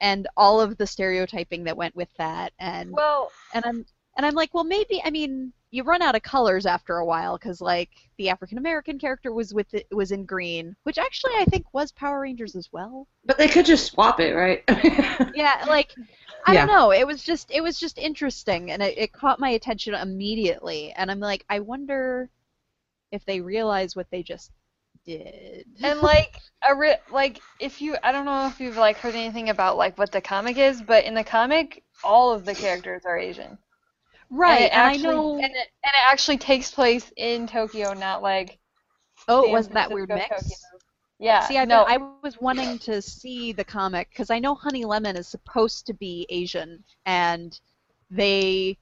and all of the stereotyping that went with that. And
well,
and I'm and I'm like, well, maybe I mean you run out of colors after a while because like the African American character was with it was in green, which actually I think was Power Rangers as well.
But they could just swap it, right?
Yeah, like I
Yeah.
don't know. It was just it was just interesting, and it, it caught my attention immediately. And I'm like, I wonder if they realize what they just did.
and like a ri- like if you I don't know if you've like heard anything about like what the comic is, but in the comic all of the characters are Asian.
right, and, I know.
and it, and it actually takes place in Tokyo, not like
oh, it wasn't that weird mix.
Tokyo. Yeah.
See, I
know
I was wanting to see the comic because I know Honey Lemon is supposed to be Asian, and they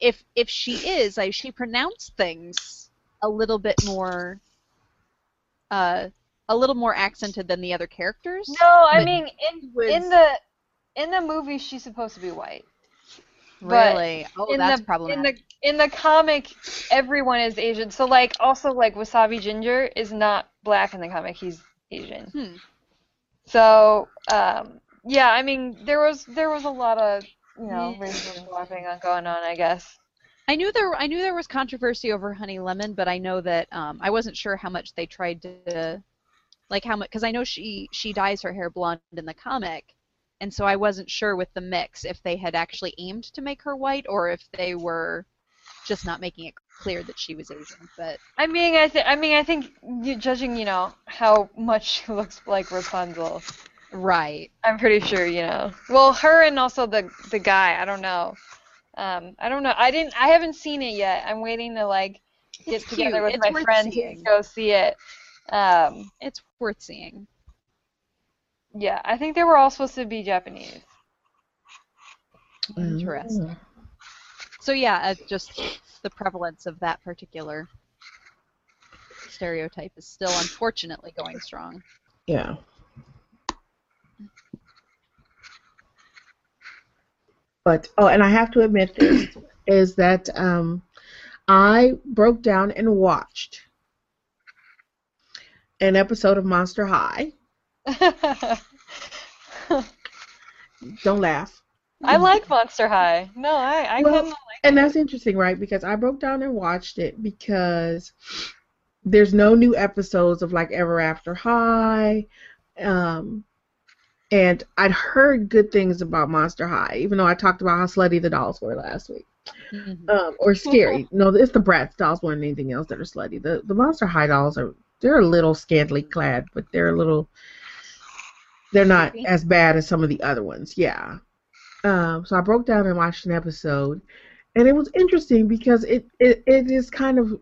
if if she is, like she pronounced things a little bit more, uh, a little more accented than the other characters.
No, I mean in
was-
in the in the movie she's supposed to be white. but
really? Oh,
in
that's
the
problematic.
in the in the comic everyone is Asian. So like also like Wasabi Ginger is not black in the comic, he's Asian.
Hmm.
So um yeah, I mean there was there was a lot of you know
Yeah.
racial swapping going on, I guess.
I knew there I knew there was controversy over Honey Lemon, but I know that um, I wasn't sure how much they tried to like how much because I know she she dyes her hair blonde in the comic, and so I wasn't sure with the mix if they had actually aimed to make her white or if they were just not making it clear that she was Asian. But
I mean, I think I mean, I think you, judging, you know, how much she looks like Rapunzel,
right,
I'm pretty sure, you know. Well, her and also the the guy. I don't know. Um, I don't know. I didn't. I haven't seen it yet. I'm waiting to like get
It's
together
cute.
with
It's
my friends
seeing.
to go see it. Um,
it's worth seeing.
yeah, I think they were all supposed to be Japanese.
Interesting. So yeah, uh, just the prevalence of that particular stereotype is still unfortunately going strong.
Yeah. But oh, and I have to admit this is that um, I broke down and watched an episode of Monster High. Don't laugh.
I like Monster High. No, I I
Well,
like.
And that's interesting, right? Because I broke down and watched it because there's no new episodes of like Ever After High. Um, and I'd heard good things about Monster High, even though I talked about how slutty the dolls were last week. Um, or scary. no, it's the Bratz dolls more than anything else that are slutty. The the Monster High dolls are they're a little scantily clad, but they're a little they're not as bad as some of the other ones. Yeah. Um, so I broke down and watched an episode, and it was interesting because it, it, it is kind of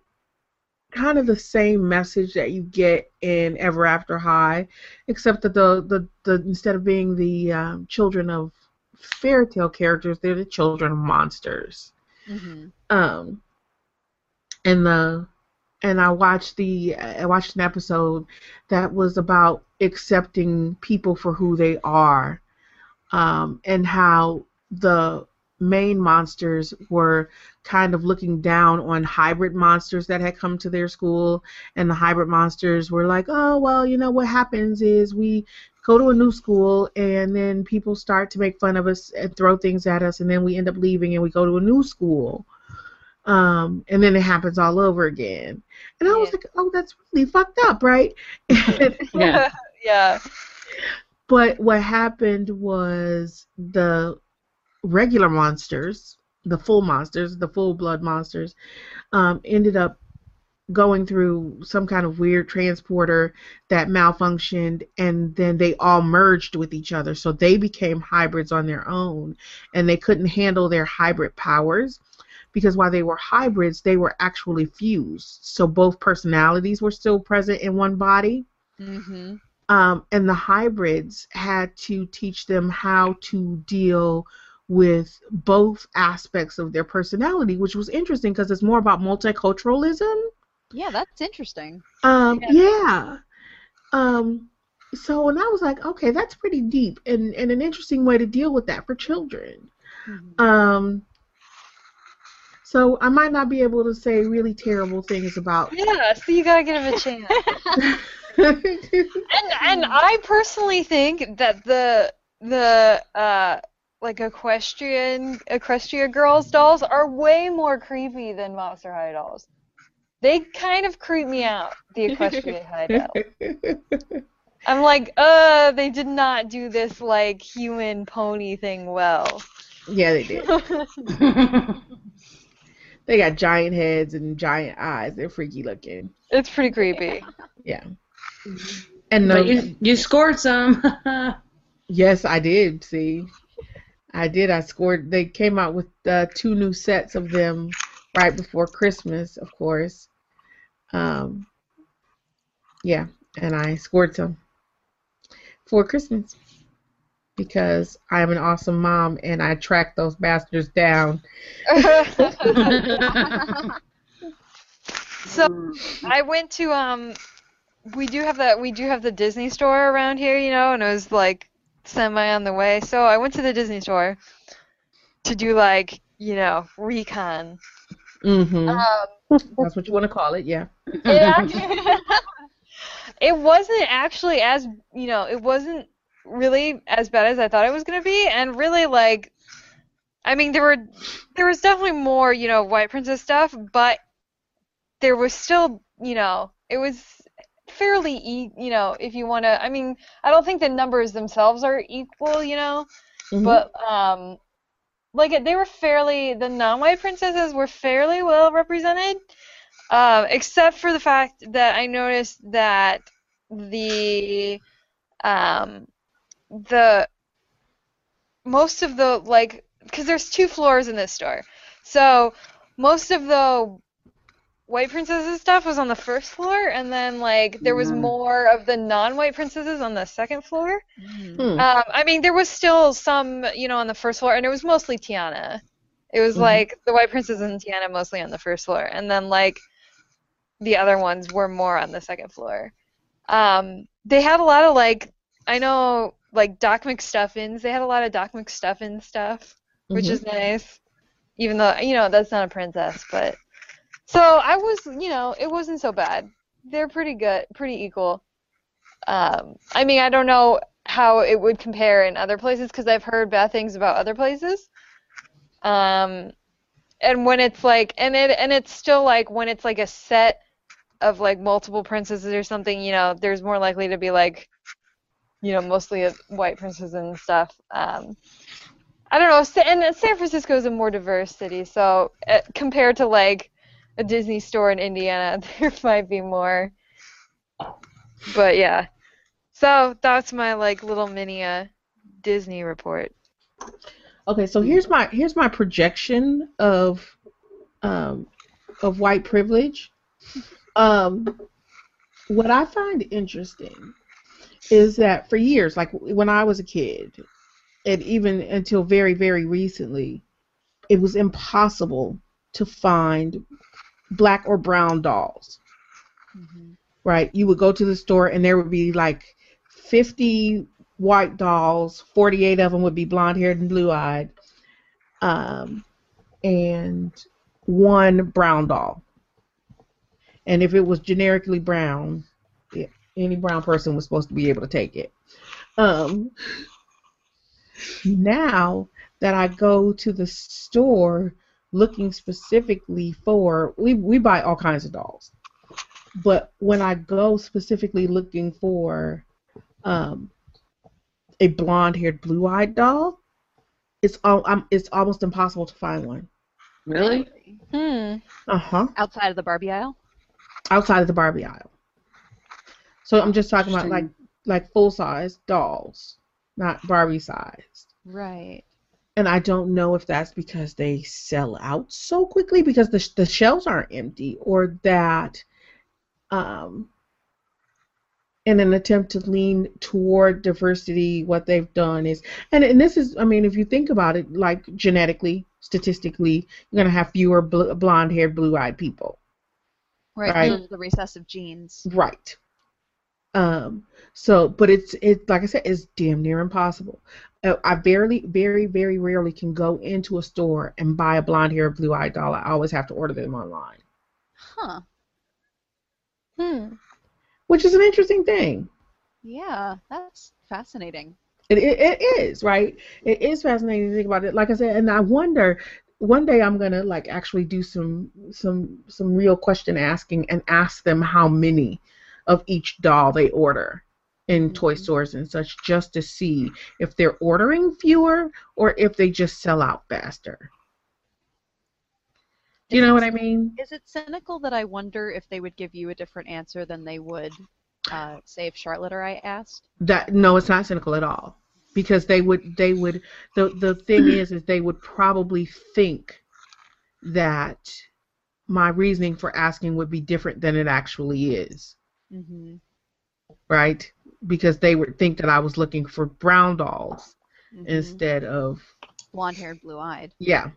kind of the same message that you get in Ever After High, except that the the, the instead of being the um, children of fairy tale characters, they're the children of monsters.
hmm
Um, and the and I watched the I watched an episode that was about accepting people for who they are, um, and how the main monsters were kind of looking down on hybrid monsters that had come to their school, and the hybrid monsters were like, oh well, you know what happens is we go to a new school and then people start to make fun of us and throw things at us and then we end up leaving and we go to a new school um, and then it happens all over again. And I was like, oh, that's really fucked up, right?
Yeah.
yeah.
but what happened was the regular monsters, the full monsters, the full blood monsters, um, ended up going through some kind of weird transporter that malfunctioned and then they all merged with each other. So they became hybrids on their own and they couldn't handle their hybrid powers because while they were hybrids they were actually fused. So both personalities were still present in one body.
Hmm
um, and the hybrids had to teach them how to deal with both aspects of their personality, which was interesting because it's more about multiculturalism.
Yeah, that's interesting.
Um,
Yeah.
yeah. Um, so, and I was like, okay, that's pretty deep and, and an interesting way to deal with that for children.
Mhm.
Um, so I might not be able to say really terrible things about.
Yeah. So you gotta give him a chance. And and I personally think that the the uh like equestrian equestria girls dolls are way more creepy than Monster High dolls. They kind of creep me out, the equestria high dolls. I'm like, uh, they did not do this like human pony thing well.
yeah, they did. They got giant heads and giant eyes. They're freaky looking.
It's pretty creepy.
Yeah. And
but you you scored some.
yes, I did. See, I did. I scored. They came out with uh, two new sets of them right before Christmas, of course. Um, yeah, and I scored some for Christmas. because I am an awesome mom and I track those bastards down.
so I went to um we do have that we do have the Disney store around here, you know, and it was like semi on the way. So I went to the Disney store to do like, you know, recon.
Mm-hmm.
Um,
That's what you want to call it, yeah.
yeah. it wasn't actually as you know, it wasn't really as bad as I thought it was gonna be, and really like, I mean, there were there was definitely more you know white princess stuff, but there was still you know it was fairly e- you know if you want to I mean I don't think the numbers themselves are equal you know
Mhm.
but um like they were fairly the non-white princesses were fairly well represented um, except for the fact that I noticed that the um, the most of the like because there's two floors in this store, so most of the white princesses stuff was on the first floor, and then like there was
Mhm.
more of the non-white princesses on the second floor.
Mm.
Hmm.
Um, I mean, there was still some, you know, on the first floor, and it was mostly Tiana. It was
Mhm.
like the White Princess and Tiana mostly on the first floor, and then like the other ones were more on the second floor. Um, they had a lot of like, I know like Doc McStuffins. They had a lot of Doc McStuffin stuff, which
Mhm.
is nice. Even though you know that's not a princess, but so I was, you know, it wasn't so bad. They're pretty good, pretty equal. Um, I mean, I don't know how it would compare in other places because I've heard bad things about other places. Um, and when it's like, and it and it's still like when it's like a set of like multiple princesses or something, you know, there's more likely to be like, you know, mostly white princesses and stuff. Um, I don't know, and San Francisco is a more diverse city, so uh, compared to like a Disney store in Indiana, there might be more. But yeah, so that's my like little mini uh, Disney report.
Okay, so here's my here's my projection of um, of white privilege. Um, what I find interesting is that for years, like when I was a kid, and even until very very recently, it was impossible to find black or brown dolls.
Mhm.
Right? You would go to the store and there would be like 50 white dolls, 48 of them would be blonde haired and blue eyed, um, and one brown doll. And if it was generically brown, yeah, any brown person was supposed to be able to take it. Um, now that I go to the store looking specifically for, we, we buy all kinds of dolls. But when I go specifically looking for um, a blonde-haired, blue-eyed doll, it's al- um, it's almost impossible to find one.
Really?
Hmm.
Uh huh.
Outside of the Barbie aisle?
Outside of the Barbie aisle. So I'm just talking about like like full-size dolls, not Barbie-sized.
Right.
And I don't know if that's because they sell out so quickly because the the shelves aren't empty, or that, um, in an attempt to lean toward diversity, what they've done is, and and this is, I mean, if you think about it, like genetically, statistically, you're gonna have fewer bl- blonde-haired, blue-eyed people.
Right.
Right.
The recessive genes.
Right. Um. So, but it's it's like I said, it's damn near impossible. Uh, I barely, very, very rarely can go into a store and buy a blonde hair, blue eyed doll. I always have to order them online,
Huh.
Hmm.
which is an interesting thing.
Yeah, that's fascinating.
It, it, it is right. It is fascinating to think about it. Like I said, and I wonder. One day I'm gonna like actually do some some some real question asking and ask them how many of each doll they order in toy stores and such just to see if they're ordering fewer or if they just sell out faster. Do you know what I mean?
Is it cynical that I wonder if they would give you a different answer than they would, uh, say, if Charlotte or I asked?
That no, it's not cynical at all. Because they would they would the the thing is is they would probably think that my reasoning for asking would be different than it actually is.
Mm-hmm.
right? Because they would think that I was looking for brown dolls
Mhm.
instead of
blonde haired, blue eyed.
yeah.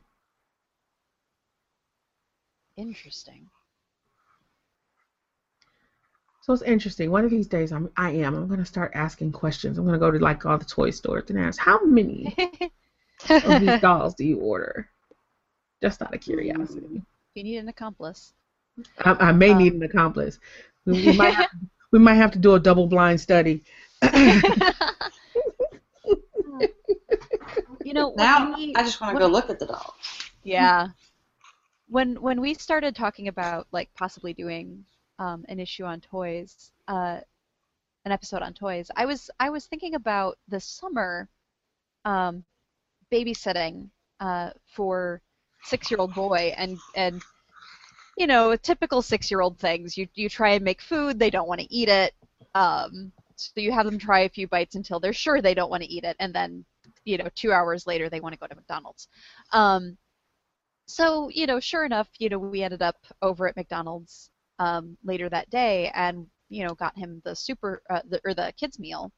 Interesting.
So it's interesting. One of these days, I'm I am. I'm gonna start asking questions. I'm gonna go to like all the toy stores and ask how many of these dolls do you order? Just out of curiosity.
you need an accomplice.
I, I may
Um,
need an accomplice. We, we might have, we might have to do a double blind study.
you know,
Now
we-
I just want to
when-
go look at the doll.
Yeah. When when we started talking about like possibly doing um, an issue on toys, uh, an episode on toys, I was I was thinking about the summer um, babysitting uh, for six-year-old boy and and you know typical six-year-old things. You you try and make food, they don't want to eat it. Um, so you have them try a few bites until they're sure they don't want to eat it, and then you know two hours later they want to go to McDonald's. Um, so you know, sure enough, you know, we ended up over at McDonald's um, later that day, and you know, got him the super uh, the, or the kids meal.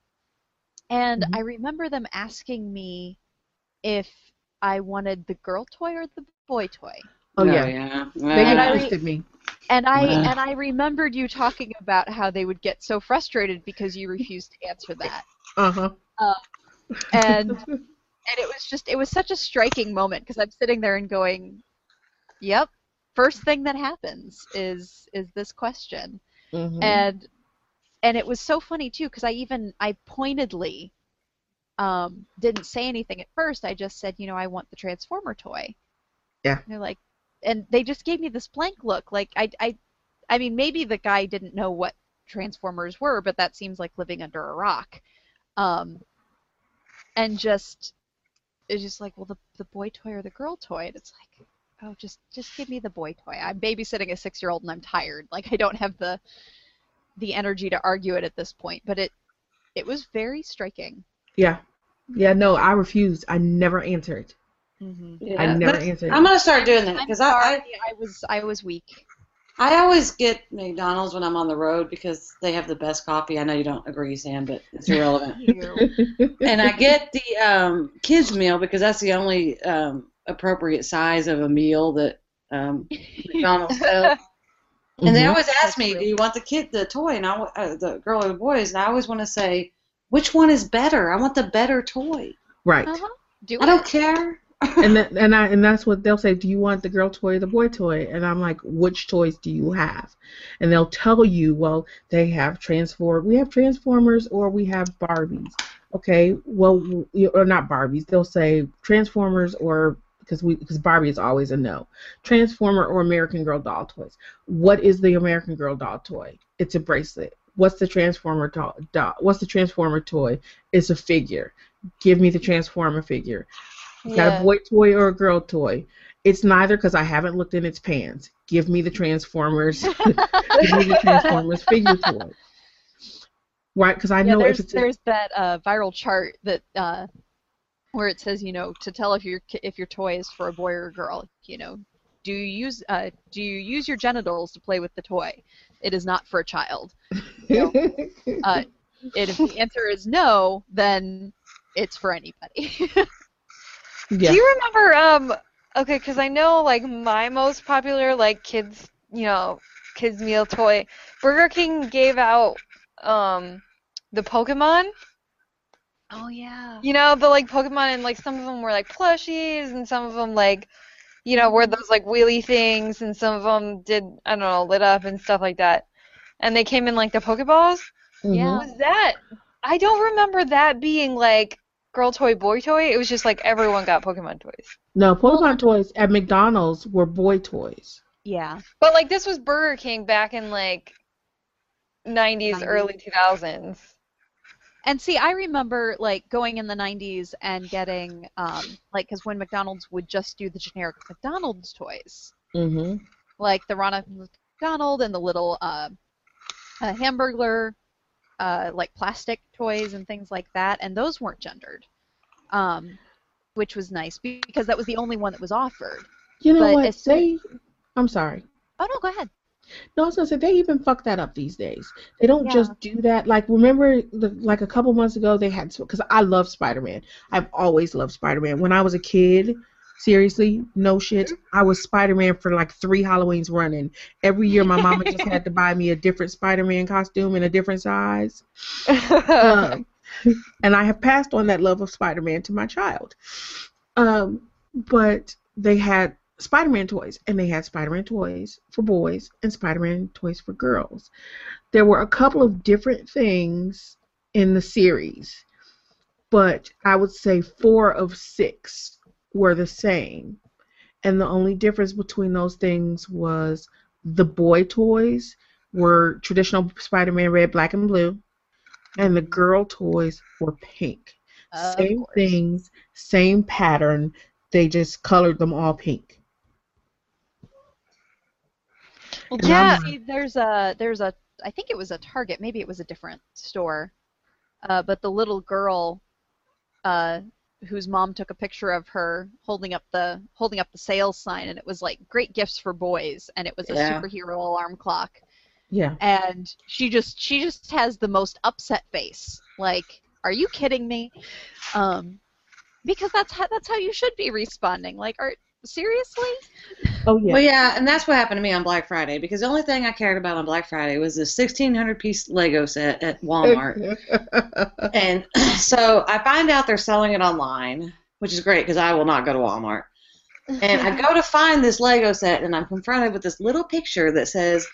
And
Mhm.
I remember them asking me if I wanted the girl toy or the boy toy.
Oh yeah,
yeah.
they
And I
interested me.
And I
Wow.
and I remembered you talking about how they would get so frustrated because you refused to answer that.
Uh huh.
And and it was just it was such a striking moment because I'm sitting there and going, "Yep, first thing that happens is is this question."
Mhm.
And and it was so funny too because I even I pointedly um, didn't say anything at first. I just said, you know, I want the Transformer toy.
Yeah.
And they're like, and they just gave me this blank look. Like I I I mean maybe the guy didn't know what Transformers were, but that seems like living under a rock. Um, and just it's just like, well, the the boy toy or the girl toy, and it's like, oh, just just give me the boy toy. I'm babysitting a six year old and I'm tired. Like I don't have the the energy to argue it at this point. But it it was very striking.
yeah, yeah. No, I refused. I never answered.
Mm-hmm.
Yeah,
I never
but
answered.
I'm gonna start doing that because I, I
I was I was weak.
I always get McDonald's when I'm on the road because they have the best coffee. I know you don't agree, Sam, but it's irrelevant. and I get the um, kids meal because that's the only um, appropriate size of a meal that um, McDonald's sells. And they
Mhm.
always ask me, "Do you want the kid the toy?" And I, wa- uh, the girl or the boys, and I always want to say, "Which one is better? I want the better toy.
Right.
Uh-huh. Do
I don't care."
And that, and I and that's what they'll say. Do you want the girl toy or the boy toy? And I'm like, which toys do you have? And they'll tell you, well, they have transform. We have Transformers or we have Barbies. Okay, well, or not Barbies. They'll say Transformers or because we because Barbie is always a no. Transformer or American Girl doll toys. What is the American Girl doll toy? It's a bracelet. What's the Transformer doll? doll what's the Transformer toy? It's a figure. Give me the Transformer figure. Is that a boy toy or a girl toy? It's neither because I haven't looked in its pants. Give me the Transformers. Give me the Transformers figure toy. Right? Because I
yeah,
know
there's
if it's a,
there's that uh, viral chart that uh, where it says, you know, to tell if your if your toy is for a boy or a girl, you know, do you use uh, do you use your genitals to play with the toy? It is not for a child. Uh, and if the answer is no, then it's for anybody.
yeah.
Do you remember? Um. Okay, because I know like my most popular like kids, you know, kids meal toy. Burger King gave out um the Pokemon.
oh yeah.
You know, the like Pokemon, and like some of them were like plushies, and some of them like, you know, were those like wheelie things, and some of them did I don't know lit up and stuff like that. And they came in like the Pokeballs.
Mhm.
Yeah.
Was that? I don't remember that being like girl toy, boy toy. It was just like everyone got Pokemon toys.
No, Pokemon toys at McDonald's were boy toys.
Yeah.
But like this was Burger King back in like 90s,
90s.
early 2000s.
And see, I remember like going in the 90s and getting um like cuz when McDonald's would just do the generic McDonald's toys,
Mm-hmm.
like the Ronald McDonald and the little uh, uh Hamburglar uh like plastic toys and things like that, and those weren't gendered. Um which was nice because that was the only one that was offered.
You know
But
what? They. I'm sorry.
Oh no, go ahead.
No, I was gonna say they even fuck that up these days. They don't
Yeah.
just do that. Like remember, the, like a couple months ago, they had because I love Spider Man. I've always loved Spider Man. When I was a kid, seriously, no shit, I was Spider Man for like three Halloweens running. Every year, my mama just had to buy me a different Spider Man costume in a different size. Um, and I have passed on that love of Spider Man to my child. Um, but they had Spider Man toys, and they had Spider Man toys for boys and Spider Man toys for girls. There were a couple of different things in the series, but I would say four of six were the same. And the only difference between those things was the boy toys were traditional Spider Man red, black, and blue, and the girl toys were pink.
Of
same
course.
things, same pattern. They just colored them all pink.
Well,
Yeah.
I'm
see, there's a there's a I think it was a Target, maybe it was a different store, uh, but the little girl, uh, whose mom took a picture of her holding up the holding up the sales sign, and it was like great gifts for boys, and it was a
Yeah.
superhero alarm clock,
Yeah.
and she just she just has the most upset face, like, are you kidding me? Um, because that's how that's how you should be responding, like, are seriously?
Oh yeah.
Well, yeah, and that's what happened to me on Black Friday because the only thing I cared about on Black Friday was the 1600 piece Lego set at Walmart. and so I find out they're selling it online, which is great because I will not go to Walmart. And I go to find this Lego set, and I'm confronted with this little picture that says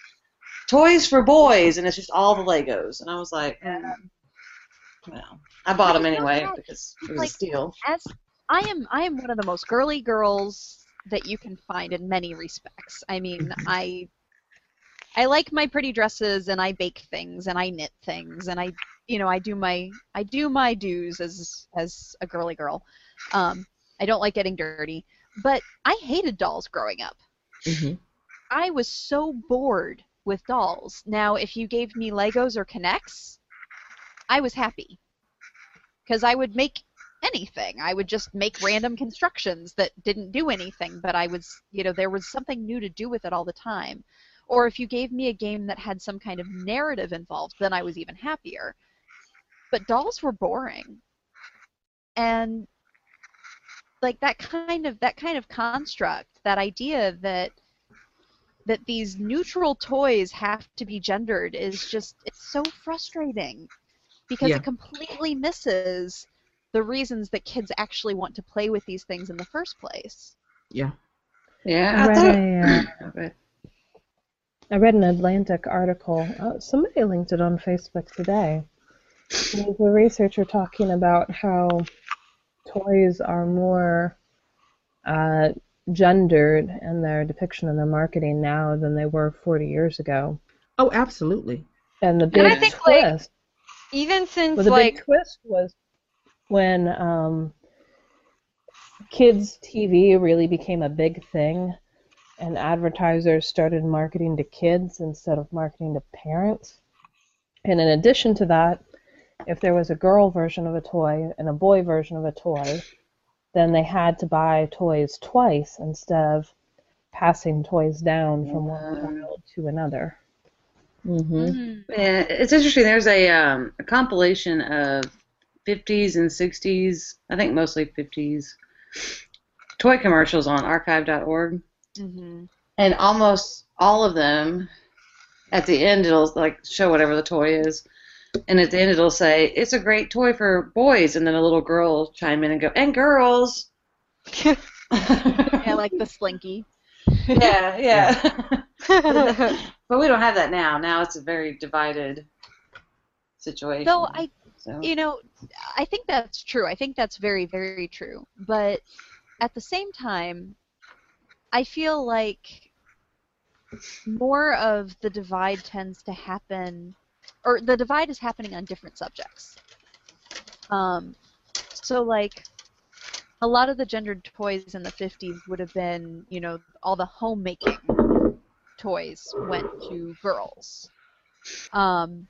"Toys for Boys," and it's just all the Legos. And I was like, mm, well, I bought them anyway because it was a
Like-
steal.
as I am I am one of the most girly girls that you can find in many respects. I mean, I I like my pretty dresses and I bake things and I knit things and I you know, I do my I do my dues as as a girly girl. Um, I don't like getting dirty, but I hated dolls growing up.
Mhm.
I was so bored with dolls. Now, if you gave me Legos or K'NEX, I was happy. Because I would make anything. I would just make random constructions that didn't do anything, but I was, you know, there was something new to do with it all the time. Or if you gave me a game that had some kind of narrative involved, then I was even happier. But dolls were boring. And like that kind of that kind of construct, that idea that that these neutral toys have to be gendered is just it's so frustrating because
Yeah.
it completely misses the reasons that kids actually want to play with these things in the first place.
Yeah.
Yeah,
I
I
read,
thought.
a, uh, I read an Atlantic article. Uh, somebody linked it on Facebook today. There's a researcher talking about how toys are more uh, gendered in their depiction and their marketing now than they were 40 years ago.
Oh, absolutely.
And the big And
I think, like,
twist,
Even since
well, the
like
big twist was when um, kids TV really became a big thing, and advertisers started marketing to kids instead of marketing to parents. And in addition to that, if there was a girl version of a toy and a boy version of a toy, then they had to buy toys twice instead of passing toys down from one child to another.
Mm-hmm.
Yeah, it's interesting. There's a, um, a compilation of 50s and 60s, I think mostly 50s, toy commercials on archive.org.
Mm-hmm.
And almost all of them, at the end, it'll like show whatever the toy is. And at the end, it'll say, it's a great toy for boys. And then a little girl will chime in and go, and girls.
Yeah, like the slinky.
yeah, yeah. but we don't have that now. Now it's a very divided situation.
Though I
so.
you know, I think that's true. I think that's very, very true. But at the same time, I feel like more of the divide tends to happen, or the divide is happening on different subjects. Um, so like a lot of the gendered toys in the 50s would have been, you know, all the homemaking toys went to girls. Um,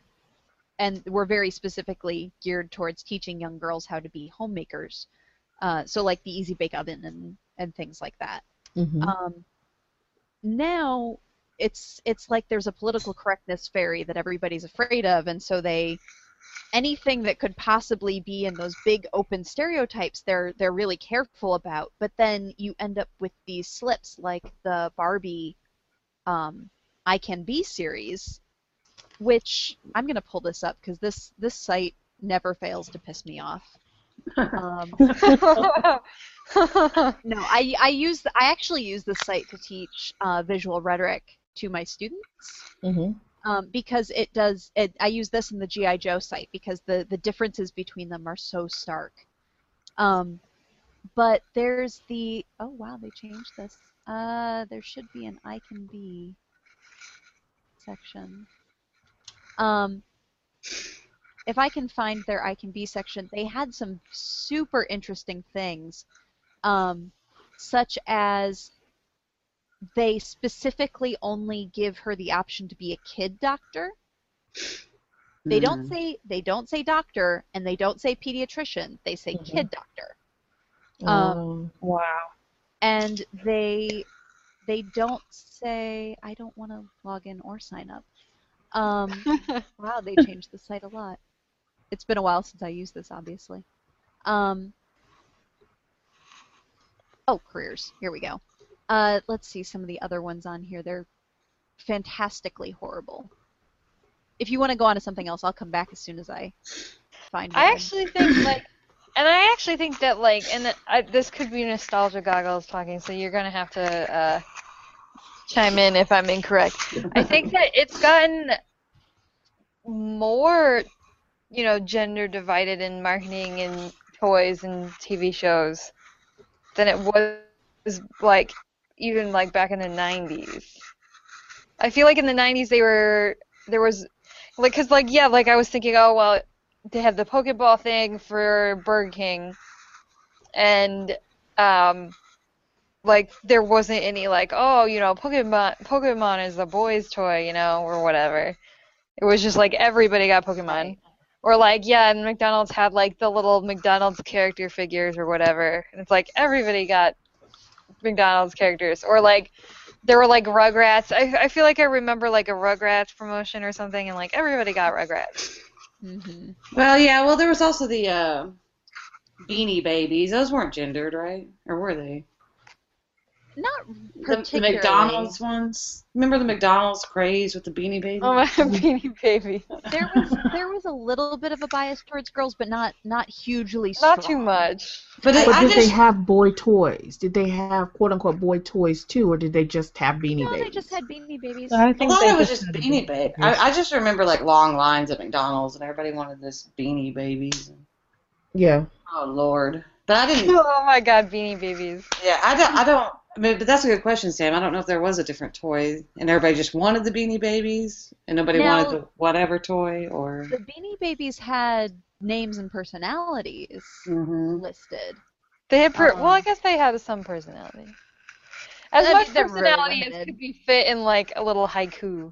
and were very specifically geared towards teaching young girls how to be homemakers. Uh, so like the Easy Bake Oven and, and things like that.
Mm-hmm.
Um, now, it's it's like there's a political correctness fairy that everybody's afraid of, and so they anything that could possibly be in those big open stereotypes they're they're really careful about but then you end up with these slips like the barbie um, i can be series which i'm going to pull this up because this this site never fails to piss me off um, no i i use the, i actually use this site to teach uh, visual rhetoric to my students
hmm
um, because it does. It, I use this in the GI Joe site because the the differences between them are so stark. Um, but there's the oh wow they changed this. Uh, there should be an I can be section. Um, if I can find their I can be section, they had some super interesting things, um, such as they specifically only give her the option to be a kid doctor. They don't say they don't say doctor and they don't say pediatrician. They say
Mhm.
kid doctor. Um,
Um,
Wow.
And they they don't say I don't want to log in or sign up. Um, wow, they changed the site a lot. It's been a while since I used this, obviously. Um, oh, careers. Here we go. Uh, let's see some of the other ones on here. They're fantastically horrible. If you want to go on to something else, I'll come back as soon as I find.
I
one.
actually think like, and I actually think that like, and I, this could be nostalgia goggles talking, so you're gonna have to uh, chime in if I'm incorrect. I think that it's gotten more, you know, gender divided in marketing and toys and TV shows than it was like even like back in the 90s. I feel like in the 90s they were there was like cuz like yeah, like I was thinking oh well they had the Pokeball thing for Burger King and um like there wasn't any like oh you know Pokemon Pokemon is the boys toy you know or whatever. It was just like everybody got Pokemon. Or like yeah, and McDonald's had like the little McDonald's character figures or whatever. And it's like everybody got McDonald's characters. Or like there were like Rugrats. I I feel like I remember like a Rugrats promotion or something and like everybody got Rugrats.
Mm-hmm.
Well, yeah. Well, there was also the uh, Beanie Babies. Those weren't gendered, right? Or were they?
Not
The, the. McDonald's ones. Remember the McDonald's craze with the Beanie Babies?
Oh my beanie baby.
There was there was a little bit of a bias towards girls, but not not hugely strong.
Not too much.
but
but
I
did
just
they have boy toys? Did they have quote unquote boy toys too, or did they just have beanie
No,
babies?
they just had beanie babies.
I
I thought it was just Beanie
big-
Baby. I, I just remember like long lines at McDonald's and everybody wanted this Beanie Babies.
yeah.
Oh Lord! But I didn't.
Oh my god, beanie babies.
Yeah, I don't. I don't. I mean, but that's a good question, Sam. I don't know if there was a different toy and everybody just wanted the Beanie Babies and nobody
Now-
wanted the whatever toy or.
The beanie babies had names and personalities
hmm
listed.
They had per- well, I
Um,
guess they had some personality. As much
mean, they're really
personality as could be fit in like a little haiku.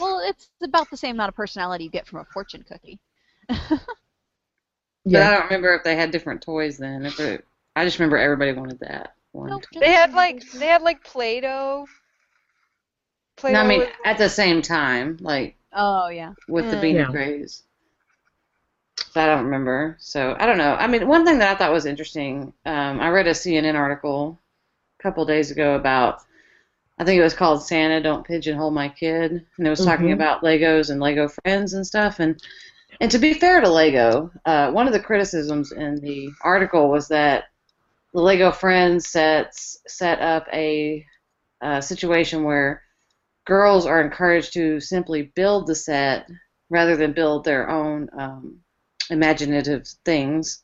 Well, it's about the same amount of personality you get from a fortune cookie.
But
Yeah.
I don't remember if they had different toys then. If it, I just remember everybody wanted that one.
Nope,
They had like they had like Play-Doh. Play-Doh.
No, I mean
was-
at the same time, like
Oh yeah.
with the
Mm.
Beanie
Yeah.
craze. I don't remember. So I don't know. I mean, one thing that I thought was interesting, um, I read a CNN article a couple days ago about, I think it was called Santa Don't Pigeonhole My Kid, and it was talking
Mhm.
about Legos and Lego friends and stuff. And and to be fair to Lego, uh, one of the criticisms in the article was that the Lego Friends sets set up a, uh situation where girls are encouraged to simply build the set rather than build their own um, imaginative things.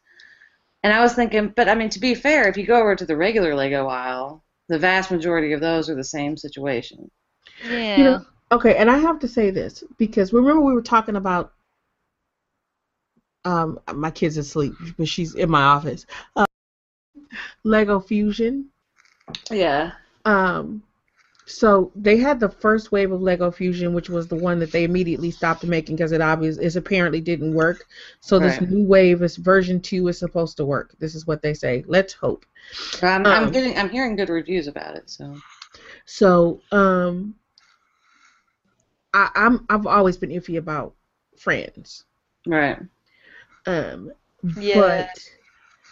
And I was thinking, but I mean, to be fair, if you go over to the regular Lego aisle, the vast majority of those are the same situation.
yeah.
You know, okay, and I have to say this because remember we were talking about um my kid's asleep, but she's in my office. Uh, Lego Fusion.
Yeah.
Um, so they had the first wave of Lego Fusion, which was the one that they immediately stopped making because it obviously it apparently didn't work. So this new wave is version two is supposed to work. This is what they say. Let's hope.
I'm, I'm
Um,
getting, I'm hearing good reviews about it. So
So um, I, I'm I've always been iffy about friends.
Right.
Um,
Yeah.
but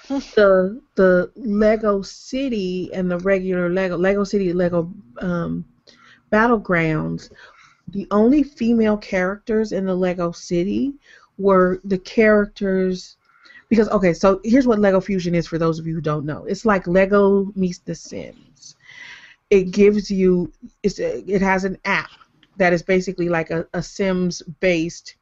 the the Lego City and the regular Lego Lego City Lego um, Battlegrounds, the only female characters in the Lego City were the characters because okay, so here's what Lego Fusion is for those of you who don't know. It's like Lego meets The Sims. It gives you it's it has an app that is basically like a, a Sims based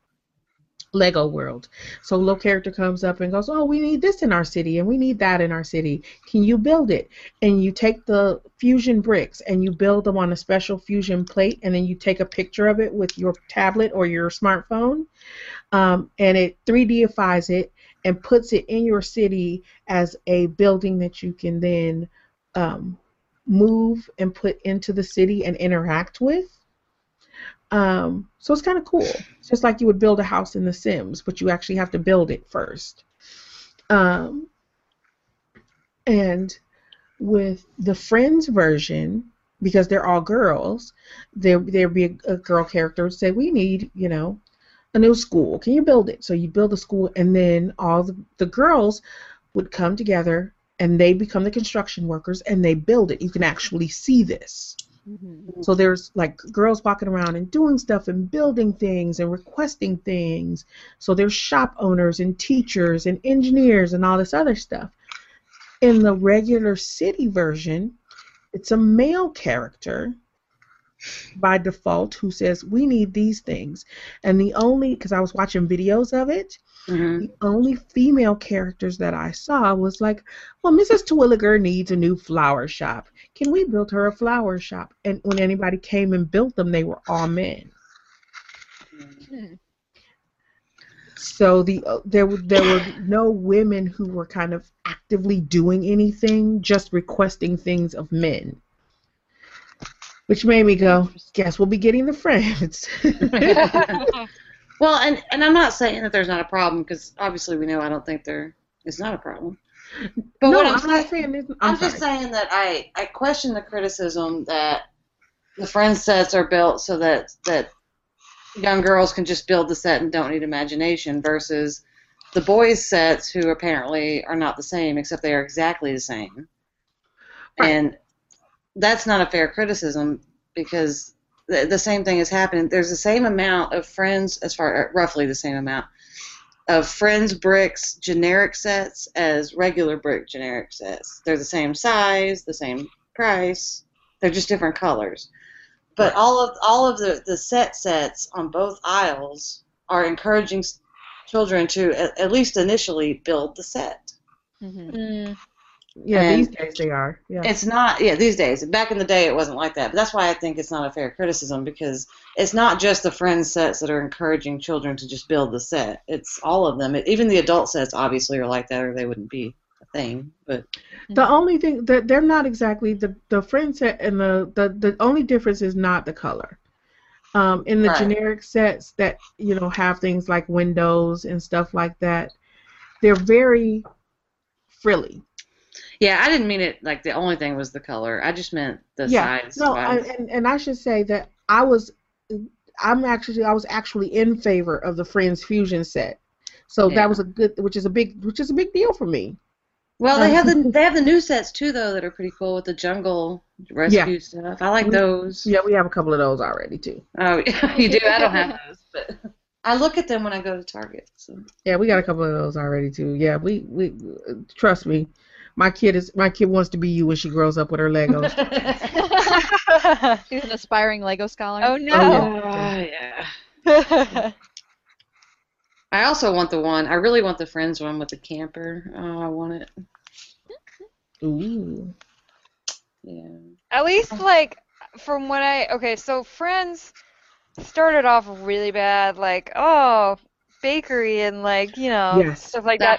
Lego world. So little character comes up and goes, "Oh, we need this in our city, and we need that in our city. Can you build it?" And you take the fusion bricks and you build them on a special fusion plate, and then you take a picture of it with your tablet or your smartphone, um, and it 3Difies it and puts it in your city as a building that you can then um, move and put into the city and interact with. Um, so it's kind of cool. It's just like you would build a house in The Sims, but you actually have to build it first. Um, and with the Friends version, because they're all girls, there there'd be a, a girl character would say, "We need, you know, a new school. Can you build it?" So you build a school, and then all the, the girls would come together, and they become the construction workers, and they build it. You can actually see this.
Mhm.
So there's like girls walking around and doing stuff and building things and requesting things. So there's shop owners and teachers and engineers and all this other stuff. In the regular city version, it's a male character by default who says we need these things. And the only because I was watching videos of it,
hmm
the only female characters that I saw was like, well, Mrs. Twilliger needs a new flower shop. Can we build her a flower shop? And when anybody came and built them, they were all men.
Hmm.
So the uh, there were there were no women who were kind of actively doing anything, just requesting things of men. Which made me go, guess we'll be getting the friends.
Well, and and I'm not saying that there's not a problem because obviously we know I don't think there is not a problem. But
no,
what I'm,
I'm,
saying,
not saying this. I'm,
I'm, just saying that I I question the criticism that the friend sets are built so that that young girls can just build the set and don't need imagination versus the boys sets who apparently are not the same except they are exactly the same.
Right.
And that's not a fair criticism because the, the same thing is happening. There's the same amount of friends, as far roughly the same amount of friends bricks generic sets as regular brick generic sets. They're the same size, the same price. They're just different colors. But
Right.
all of all of the, the set sets on both aisles are encouraging children to at, at least initially build the set.
Mhm.
Mm.
Yeah,
and-
these days they are. Yeah.
It's not, yeah, these days. Back in the day, it wasn't like that. But that's why I think it's not a fair criticism because it's not just the friends sets that are encouraging children to just build the set. It's all of them. Even the adult sets obviously are like that, or they wouldn't be a thing. But
The only thing that they're not exactly the the friend set and the the the only difference is not the color. Um, in the
Right.
generic sets that you know have things like windows and stuff like that, they're very frilly.
Yeah, I didn't mean it like the only thing was the color. I just meant the
yeah.
size.
No, I, and and I should say that I was, I'm actually I was actually in favor of the Friends Fusion set. So
Yeah.
that was a good, which is a big, which is a big deal for me.
well, they have the they have the new sets too, though, that are pretty cool with the jungle rescue stuff. I like those.
Yeah, we have a couple of those already too.
Oh, you do. I don't have those, but I look at them when I go to Target. So.
Yeah, we got a couple of those already too. Yeah, we we trust me. My kid is my kid wants to be you when she grows up with her Legos.
She's an aspiring Lego scholar.
oh
Oh,
no.
Oh, yeah. Oh, I also want the one. I really want the Friends one with the camper. Oh, I want it.
Ooh.
Yeah.
At least like from what I okay, so Friends started off really bad, like oh bakery and like you know
Yes.
stuff like
The,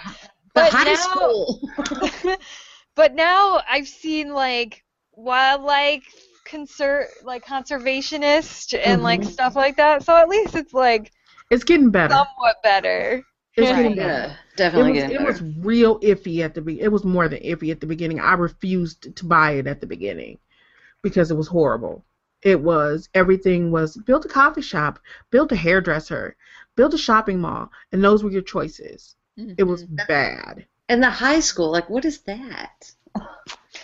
that.
the
But
high
now-
school.
but now I've seen like wildlife conser like conservationist and like
Mhm.
stuff like that. So at least it's like
It's getting better.
somewhat better.
It's
Right.
getting better.
yeah,
It
definitely
was,
getting
it
better.
was real iffy at the be. It was more than iffy at the beginning. I refused to buy it at the beginning because it was horrible. it was everything was build a coffee shop, build a hairdresser, build a shopping mall, and those were your choices. It was
Mm-hmm.
bad.
And the high school, like, what is that?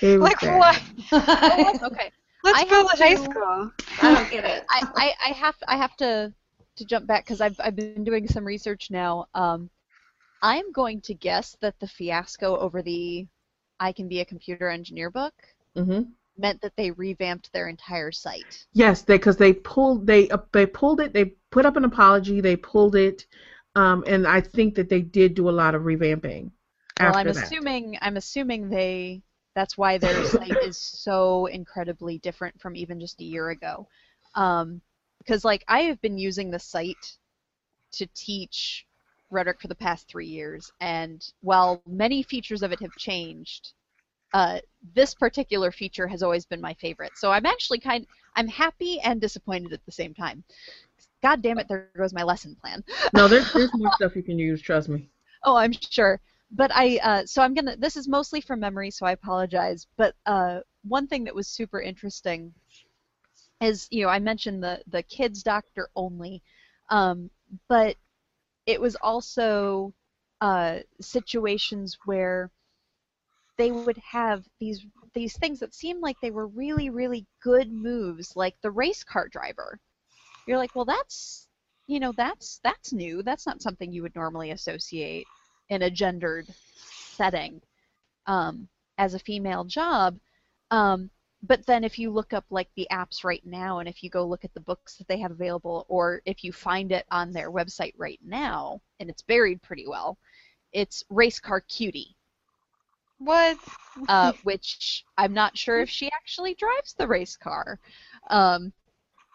It was
like
bad.
what?
I
Okay.
Let's
I
build a
have
high school.
I don't get it.
I, I, I have I have to to jump back because I've I've been doing some research now. Um, I'm going to guess that the fiasco over the I can be a computer engineer book
hmm
meant that they revamped their entire site.
Yes, they because they pulled they uh, they pulled it. They put up an apology. They pulled it, um, and I think that they did do a lot of revamping.
Well, I'm
that.
assuming I'm assuming they that's why their site is so incredibly different from even just a year ago. Um, because like I have been using the site to teach rhetoric for the past three years, and while many features of it have changed, uh, this particular feature has always been my favorite. So I'm actually kind I'm happy and disappointed at the same time. God damn it, there goes my lesson plan.
No, there's there's more stuff you can use. Trust me.
Oh, I'm sure. But I, uh, so I'm gonna. This is mostly from memory, so I apologize. But uh, one thing that was super interesting is, you know, I mentioned the the kids doctor only, um, but it was also uh, situations where they would have these these things that seemed like they were really really good moves, like the race car driver. You're like, well, that's you know, that's that's new. That's not something you would normally associate in a gendered setting um, as a female job. Um, but then if you look up like the apps right now, and if you go look at the books that they have available, or if you find it on their website right now, and it's buried pretty well, it's Race Car Cutie,
What?
uh, which I'm not sure if she actually drives the race car. Um,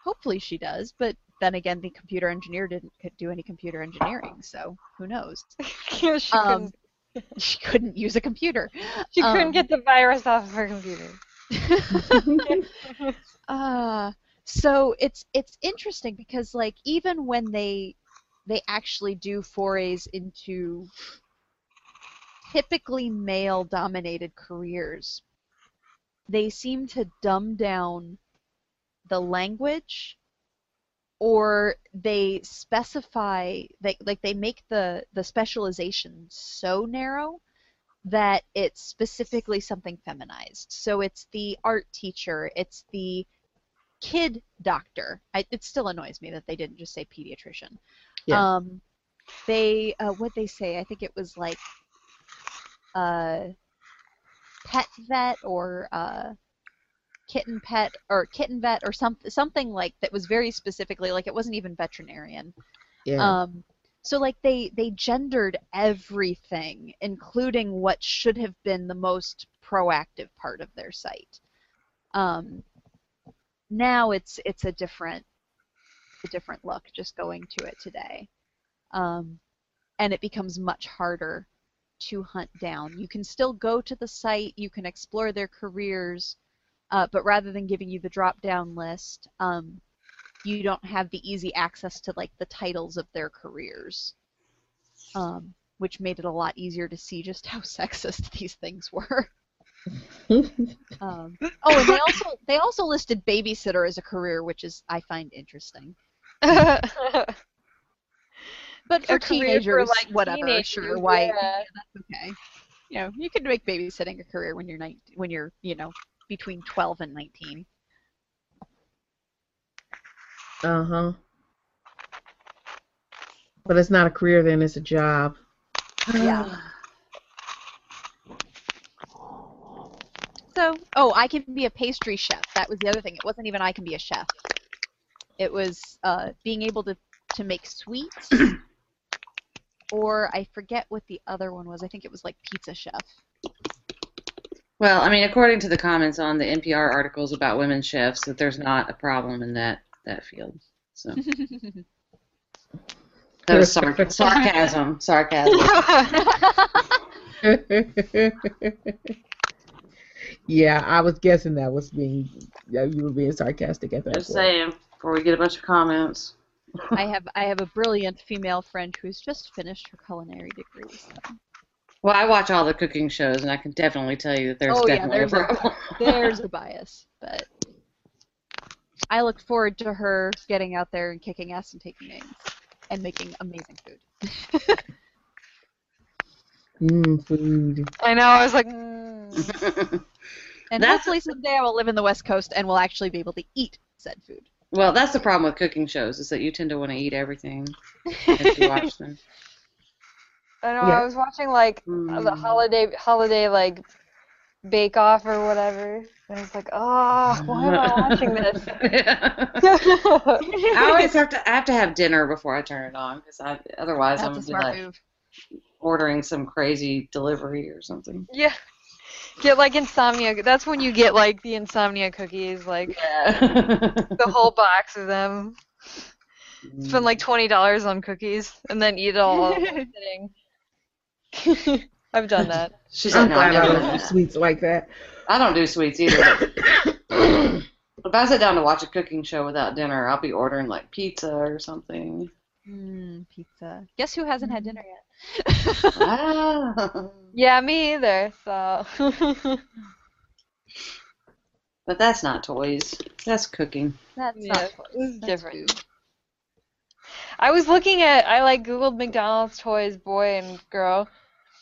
hopefully she does, but then again, the computer engineer didn't do any computer engineering, so who knows?
she
Um,
couldn't.
she couldn't use a computer.
She couldn't
um,
get the virus off of her computer.
uh, so it's it's interesting because like even when they they actually do forays into typically male dominated careers, they seem to dumb down the language or they specify they like they make the the specialization so narrow that it's specifically something feminized. So it's the art teacher, it's the kid doctor. I, it still annoys me that they didn't just say pediatrician.
Yeah.
Um, they uh, what they say? I think it was like uh, pet vet or uh, kitten pet or kitten vet or something something like that was very specifically like it wasn't even veterinarian.
Yeah.
Um, so like they they gendered everything, including what should have been the most proactive part of their site. Um, now it's it's a different a different look just going to it today, um, and it becomes much harder to hunt down. You can still go to the site, you can explore their careers, uh, but rather than giving you the drop down list, um, you don't have the easy access to like the titles of their careers, um, which made it a lot easier to see just how sexist these things were. Um, oh, and they also they also listed babysitter as a career, which is I find interesting. But for
A career for,
teenagers,
like,
whatever,
teenagers,
sure, why?
yeah.
that's okay. You know, you can make babysitting a career when you're 19, when you're you know between 12 and 19.
Uh huh. But it's not a career then; it's a job.
Yeah. So, oh, I can be a pastry chef. That was the other thing. It wasn't even I can be a chef. It was uh, being able to, to make sweets, or I forget what the other one was. I think it was like pizza chef.
Well, I mean, according to the comments on the NPR articles about women chefs, that there's not a problem in that that field. So that was sar- sarcasm. Sarcasm.
yeah, I was guessing that was being that you were being sarcastic at that
Just
point.
saying before we get a bunch of comments.
I have I have a brilliant female friend who's just finished her culinary degree. So.
Well, I watch all the cooking shows, and I can definitely tell you that there's
Oh, yeah,
definitely
there's
a
a-
problem.
There's a bias, but I look forward to her getting out there and kicking ass and taking names and making amazing food.
Mmm, food.
I know. I was like, mm.
And
That's-
hopefully someday I will live in the West Coast and will actually be able to eat said food.
well, that's the problem with cooking shows is that you tend to want to eat everything as you watch them.
I know.
Yeah.
I was watching like the
Mm.
holiday holiday like Bake Off or whatever, and it's like, oh, why am I watching this?
I always have to I have to have dinner before I turn it on because I otherwise I'm gonna be like
move.
ordering some crazy delivery or something.
yeah. Get like insomnia. That's when you get like the insomnia cookies, like
Yeah.
the whole box of them. Spend like twenty dollars on cookies and then eat it all in one sitting. I've done that.
She's
I'm
like, no,
glad
I
I don't
do
do
that.
sweets like that.
I don't do sweets either. but if I sit down to watch a cooking show without dinner, I'll be ordering like pizza or something.
Mm, pizza. Guess who hasn't had dinner yet?
Ah.
Yeah, me either. So
But that's not toys. That's cooking.
That's
Yeah,
not toys.
this
That's
different.
food.
I was looking at I like Googled McDonald's toys boy and girl.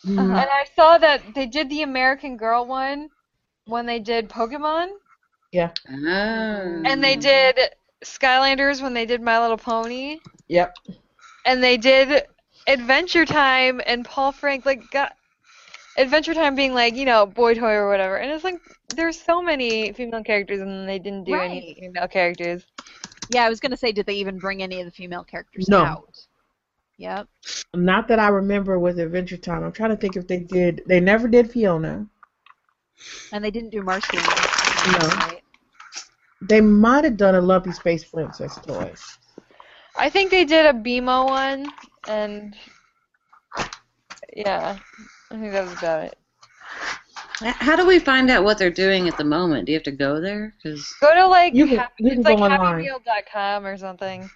Mhm.
And I saw that they did the American Girl one when they did Pokemon,
Yeah.
Ah.
and they did Skylanders when they did My Little Pony,
Yep.
and they did Adventure Time and Paul Frank like got Adventure Time being like you know boy toy or whatever, and it's like there's so many female characters and they didn't do any female characters.
Yeah, I was gonna say, did they even bring any of the female characters
No.
out? Yep.
Not that I remember with Adventure Time. I'm trying to think if they did. They never did Fiona.
And they didn't do Marcy.
No.
Right?
They might have done a Lumpy Space Princess toy.
I think they did a BMO one, and yeah, I think that was about it.
How do we find out what they're doing at the moment? Do you have to go there? Because
Go to like
You can-
happy,
you can
it's like
go online.
happymeal.com or something.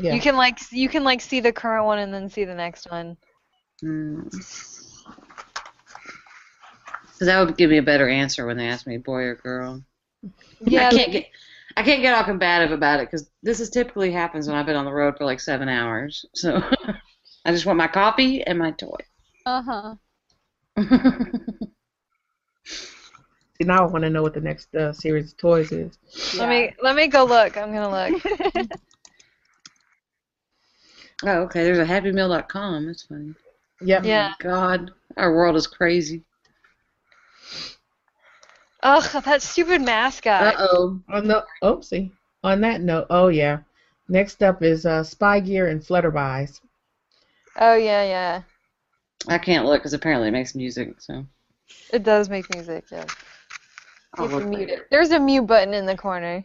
Yeah.
You can like you can like see the current one and then see the next one.
that would give me a better answer when they ask me boy or girl.
Yeah,
I can't get I can't get all combative about it because this is typically happens when I've been on the road for like seven hours. So I just want my coffee and my toy.
Uh huh.
See, now I want to know what the next uh, series of toys is.
let me let me go look. I'm gonna look.
oh, okay. There's a happymeal.com. That's funny.
Yep.
Yeah.
God, our world is crazy.
Ugh, that stupid mascot.
Uh oh.
On the oopsie. On that note, oh yeah. Next up is uh, Spy Gear and Flutterby's.
Oh yeah, yeah.
I can't look because apparently it makes music. So
It does make music. Yeah.
I'll
You have mute
later.
it. There's a mute button in the corner.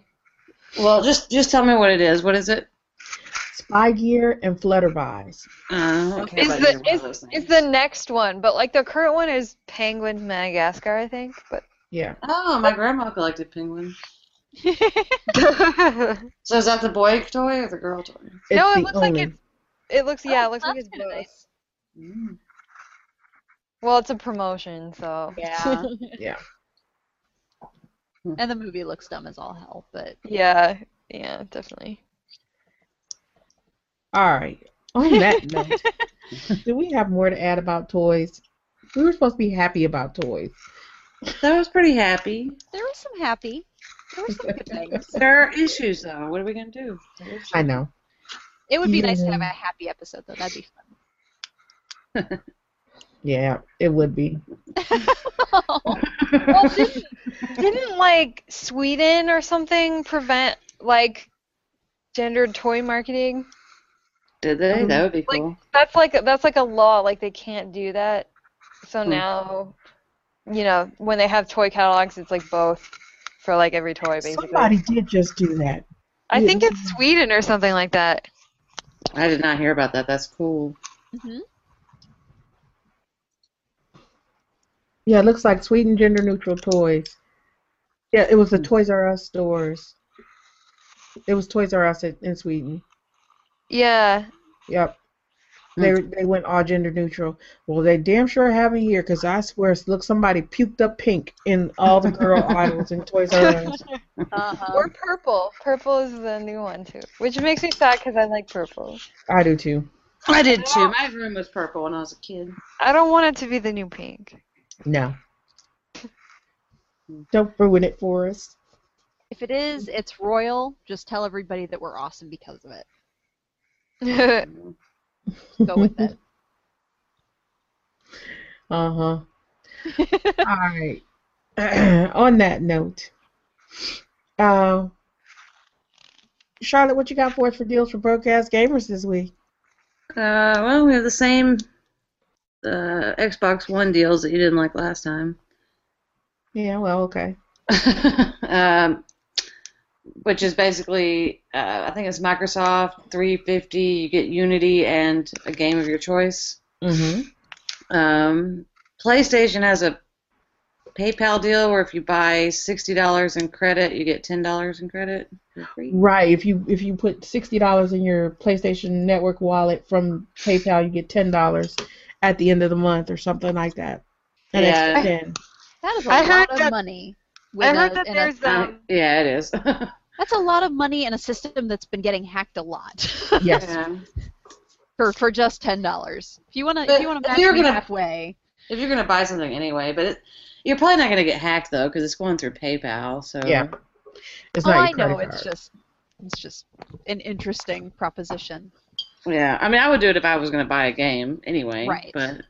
Well, just just tell me what it is. What is it?
Spy Gear and Flutterby's.
Uh, okay.
Is the
either one of
is, is the next one, but like the current one is Penguin Madagascar, I think. But
Yeah.
Oh, my grandma collected penguins. So is that the boy toy or the girl toy?
It's
No, it looks like
only-
it's- it looks yeah, it looks like it's
kinda
both.
nice.
Mm.
Well, it's a promotion, so
Yeah.
Yeah.
and the movie looks dumb as all hell, but
yeah, yeah, definitely.
All right. On that note, do we have more to add about toys? We were supposed to be happy about toys.
That was pretty happy.
there was some happy. There were some good things.
There are issues though. What are we gonna do?
I know.
It would be nice to have a happy episode though. That'd be fun.
Yeah, it would be.
Well, didn't, didn't like Sweden or something prevent like gendered toy marketing?
Did they? That would be
Like-
cool.
That's like that's like a law. Like they can't do that. So
Hmm.
now, you know, when they have toy catalogs, it's like both for like every toy basically.
Somebody did just do that.
I think it's Sweden or something like that.
I did not hear about that. That's cool.
hmm
Yeah, it looks like Sweden gender neutral toys. Yeah, it was the Toys R Us stores. It was Toys R Us in, in Sweden.
Yeah.
Yep. They they went all gender neutral. Well, they damn sure haven't here, cause I swear, look, somebody puked up pink in all the girl idols in Toys R Us.
Uh-huh.
Or purple. Purple is the new one too, which makes me sad because I like purple.
I do too.
I did too. My room was purple when I was a kid.
I don't want it to be the new pink.
No. Don't ruin it for us.
If it is, it's royal. Just tell everybody that we're awesome because of it. Go with it.
Uh huh. All right. On that note, uh, Charlotte, what you got for us for deals for broke ass gamers this week?
Uh, well, we have the same uh, Xbox One deals that you didn't like last time.
Yeah, well, okay.
um, which is basically, uh, I think it's Microsoft 350. You get Unity and a game of your choice.
Mm-hmm.
Um, PlayStation has a PayPal deal where if you buy sixty dollars in credit, you get ten dollars in credit for free.
Right. If you if you put sixty dollars in your PlayStation Network wallet from PayPal, you get ten dollars at the end of the month or something like that. An
Yeah.
extra ten.
That is a
I heard
lot of
that-
money.
I heard
a-
that
in a-
there's um,
yeah, it is.
that's a lot of money in a system that's been getting hacked a lot.
Yes.
Yeah.
for for just ten dollars. If you wanna
But
if you wanna
if
match
you're
me
gonna-
halfway,
If you're gonna buy something anyway, but it, you're probably not gonna get hacked though, because it's going through PayPal. So
Yeah. It's
oh
not
I know
credit
it's just it's just an interesting proposition.
Yeah, I mean, I would do it if I was gonna buy a game anyway.
Right.
But um,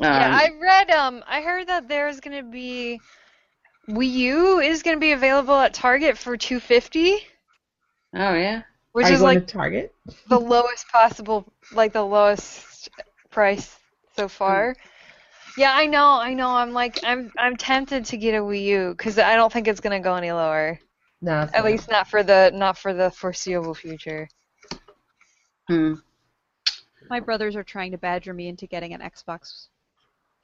yeah, I read um I heard that there's gonna be Wii U is gonna be available at Target for 250.
Oh yeah.
which
Are you
is
going
like
to Target?
the lowest possible like the lowest price so far. Yeah, I know, I know. I'm like I'm I'm tempted to get a Wii U because I don't think it's gonna go any lower.
No.
At
not.
least not for the not for the foreseeable future.
Hmm.
My brothers are trying to badger me into getting an Xbox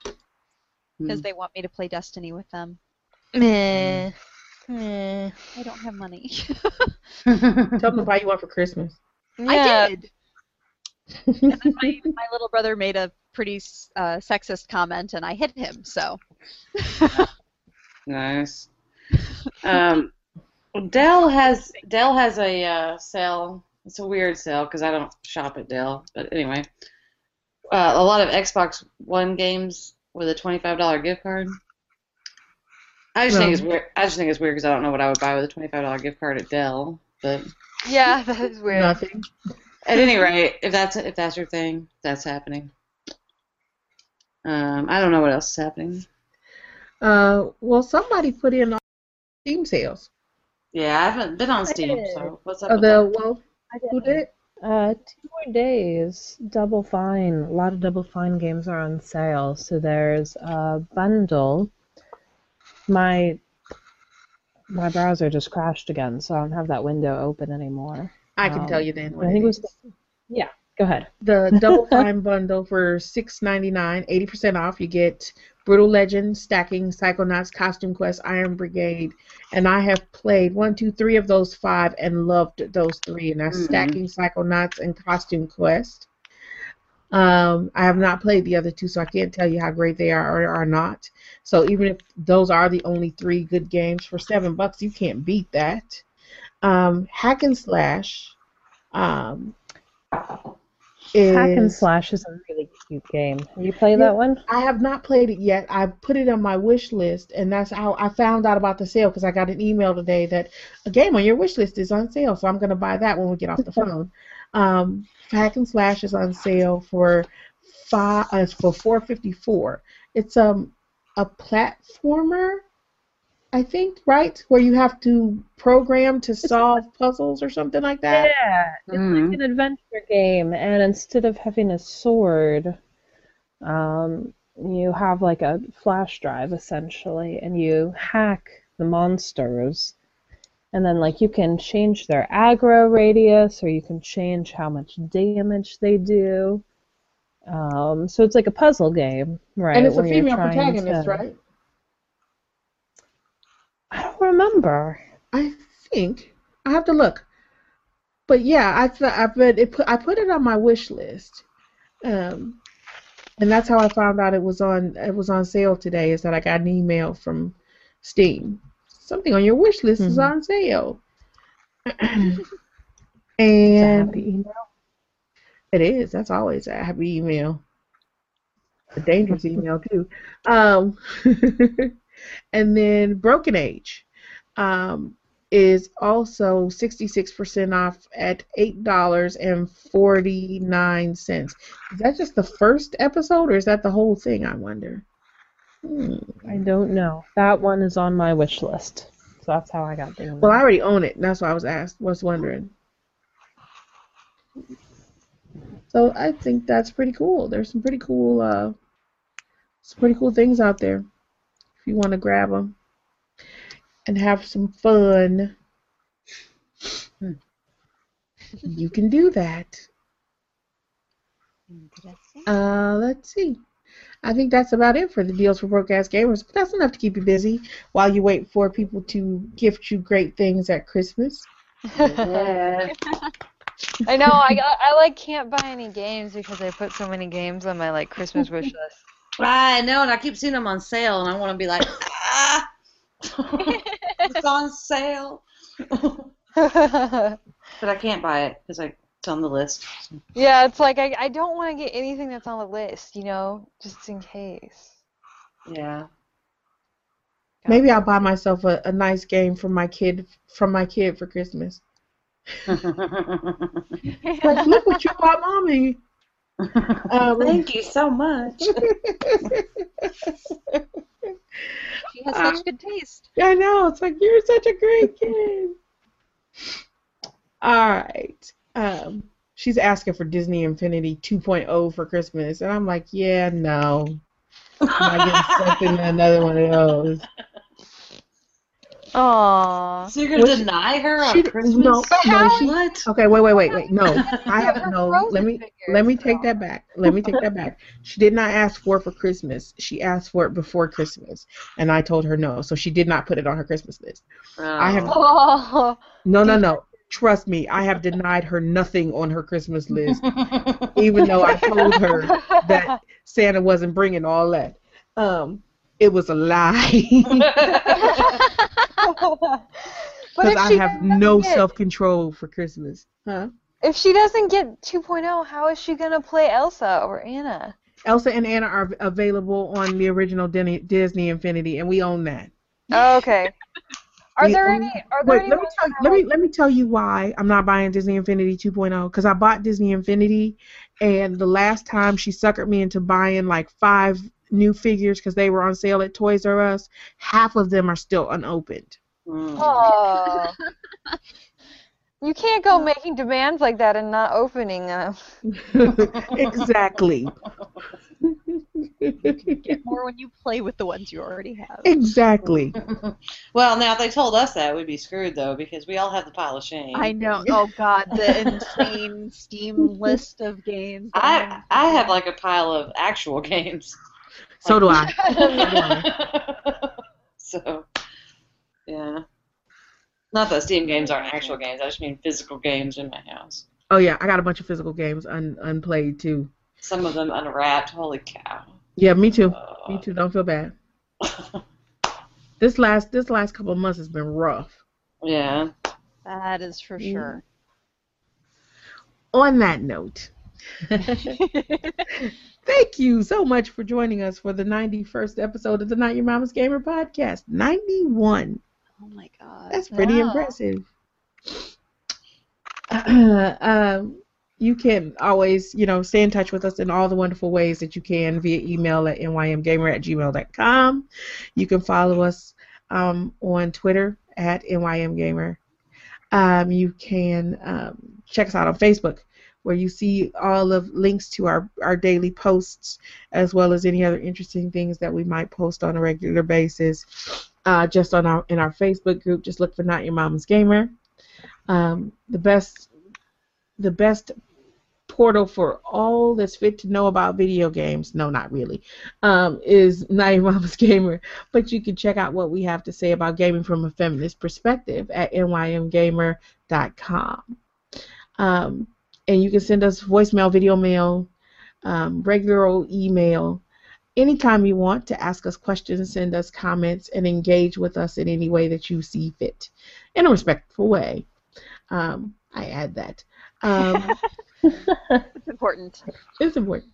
because
Hmm.
they want me to play Destiny with them.
Meh. Meh.
I don't have money.
Tell them to buy you one for Christmas.
Yeah.
I did. and then my, my little brother made a pretty uh, sexist comment, and I hit him. So
Nice. Um, Dell has Dell has a uh, sale. It's a weird sale because I don't shop at Dell. But anyway, uh, a lot of Xbox One games with a twenty-five dollar gift card. I just think it's weird. I just think it's weird because I don't know what I would buy with a twenty-five dollar gift card at Dell. But
Yeah, that is weird.
Nothing.
at any rate, if that's if that's your thing, that's happening. Um, I don't know what else is happening.
Uh, well, somebody put in all Steam sales.
Yeah, I haven't been on Steam. So what's up? With
the
that?
well, who did?
Uh, two more days. Double Fine. A lot of Double Fine games are on sale. So there's a bundle. My my browser just crashed again, so I don't have that window open anymore.
I can
Um,
tell you then. What
I think it
it
was.
is.
Yeah, go ahead.
the Double Fine bundle for six ninety nine, eighty percent off. You get Brutal Legend, Stacking, Psychonauts, Costume Quest, Iron Brigade, and I have played one, two, three of those five and loved those three, and that's
Mhm.
Stacking, Psychonauts, and Costume Quest. Um, I have not played the other two, so I can't tell you how great they are or are not. So even if those are the only three good games for seven bucks, you can't beat that. Um, Hack 'n' Slash. Um, is,
Hack 'n' Slash is a really cute game. Have you played
Yeah.
that one?
I have not played it yet. I put it on my wish list, and that's how I found out about the sale because I got an email today that a game on your wish list is on sale. So I'm going to buy that when we get off the phone. Um, Hack 'n' Slash is on sale for five. Uh, for four fifty four. It's um a platformer, I think, right? Where you have to program to solve puzzles or something like that.
Yeah, it's
Mhm.
like an adventure game, and instead of having a sword, um, you have like a flash drive essentially, and you hack the monsters, and then like you can change their aggro radius, or you can change how much damage they do. Um, so it's like a puzzle game, right?
and it's a female protagonist,
to-
right?
I don't remember.
I think I have to look, but yeah, I th- I but it put I put it on my wish list. Um, and that's how I found out it was on it was on sale today. Is that I got an email from Steam. Something on your wish list is
Mhm.
on sale.
It's a
and
happy email.
it is. That's always a happy email. A dangerous email too. Um, and then Broken Age um, is also 66% off at $8.49. Is that just the first episode or is that the whole thing, I wonder? Hmm.
I don't know. That one is on my wish list. So that's how I got the.
Well, I already own it. That's why I was asked. Was wondering. So I think that's pretty cool. There's some pretty cool, uh, some pretty cool things out there. If you want to grab them and have some fun, you can do that. Uh, let's see. I think that's about it for the deals for broke ass gamers. But that's enough to keep you busy while you wait for people to gift you great things at Christmas.
Yeah.
I know. I I like can't buy any games because I put so many games on my like Christmas wish list.
I know, and I keep seeing them on sale, and I want to be like, ah, it's on sale. but I can't buy it because it's on the list.
yeah, it's like I I don't want to get anything that's on the list, you know, just in case.
Yeah.
Maybe I'll buy myself a, a nice game from my kid from my kid for Christmas. Like, look what you bought, mommy. Um,
Thank you so much.
She has such good taste.
I know. It's like you're such a great kid. All right. Um, she's asking for Disney Infinity 2.0 for Christmas, and I'm like, yeah, no. I'm not getting something another one of those.
Aww.
So you're gonna
Well, she-
deny her on
she-
Christmas?
no, no, she-
what?
Okay, wait, wait, wait, wait. No, I have no. Let me let me take that back. Let me take that back. She did not ask for it for Christmas. She asked for it before Christmas, and I told her no. So she did not put it on her Christmas list. I have-
Oh.
No, no, no. Trust me, I have denied her nothing on her Christmas list, even though I told her that Santa wasn't bringing all that. Um, it was a lie because I have no
get-
self-control for Christmas. Huh?
If she doesn't get 2.0, how is she gonna play Elsa or Anna?
Elsa and Anna are available on the original Disney, Disney Infinity, and we own that.
Oh, okay. Are there any? Are there
Wait,
any
let me tell
that
let me let me tell you why I'm not buying Disney Infinity 2.0 because I bought Disney Infinity, and the last time she suckered me into buying like five new figures because they were on sale at Toys R Us, half of them are still unopened.
Mm.
Oh. you can't go making demands like that and not opening them.
exactly.
Get more when you play with the ones you already have.
exactly.
well, now if they told us that, we'd be screwed though, because we all have the pile of shame.
I know. Oh God, the insane Steam list of games.
I
I'm-
I have like a pile of actual games.
So do I.
so, yeah. Not that Steam games aren't actual games. I just mean physical games in my house.
Oh yeah, I got a bunch of physical games un- unplayed too.
Some of them unwrapped. Holy cow.
Yeah, me too.
Uh,
Me too. Don't feel bad. This last this last couple of months has been rough.
yeah.
That is for
Mm.
sure.
On that note, thank you so much for joining us for the 91st episode of the Not Your Mama's Gamer podcast. 91.
Oh my God.
That's pretty
Wow.
impressive. um, you can always, you know, stay in touch with us in all the wonderful ways that you can via email at nymgamer at gmail.com. You can follow us um, on Twitter at nymgamer. Um, you can um, check us out on Facebook where you see all of links to our, our daily posts as well as any other interesting things that we might post on a regular basis. Uh, just on our in our Facebook group, just look for Not Your Mama's Gamer. Um, the best the best portal for all that's fit to know about video games. No, not really. Um, is Not Mama's Gamer, but you can check out what we have to say about gaming from a feminist perspective at nymgamer.com. Um, and you can send us voicemail, video mail, um, regular old email. Anytime you want to ask us questions, send us comments, and engage with us in any way that you see fit, in a respectful way. Um, I add that. Um,
It's important.
it's important.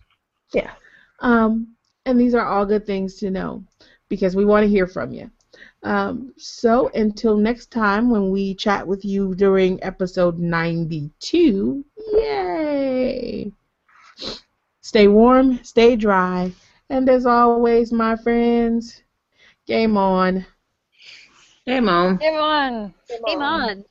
Yeah.
Um, and these are all good things to know because we want to hear from you. Um, so until next time when we chat with you during episode 92, yay! Stay warm, stay dry, and as always, my friends, game on.
Hey, Mom.
Game on.
Game on.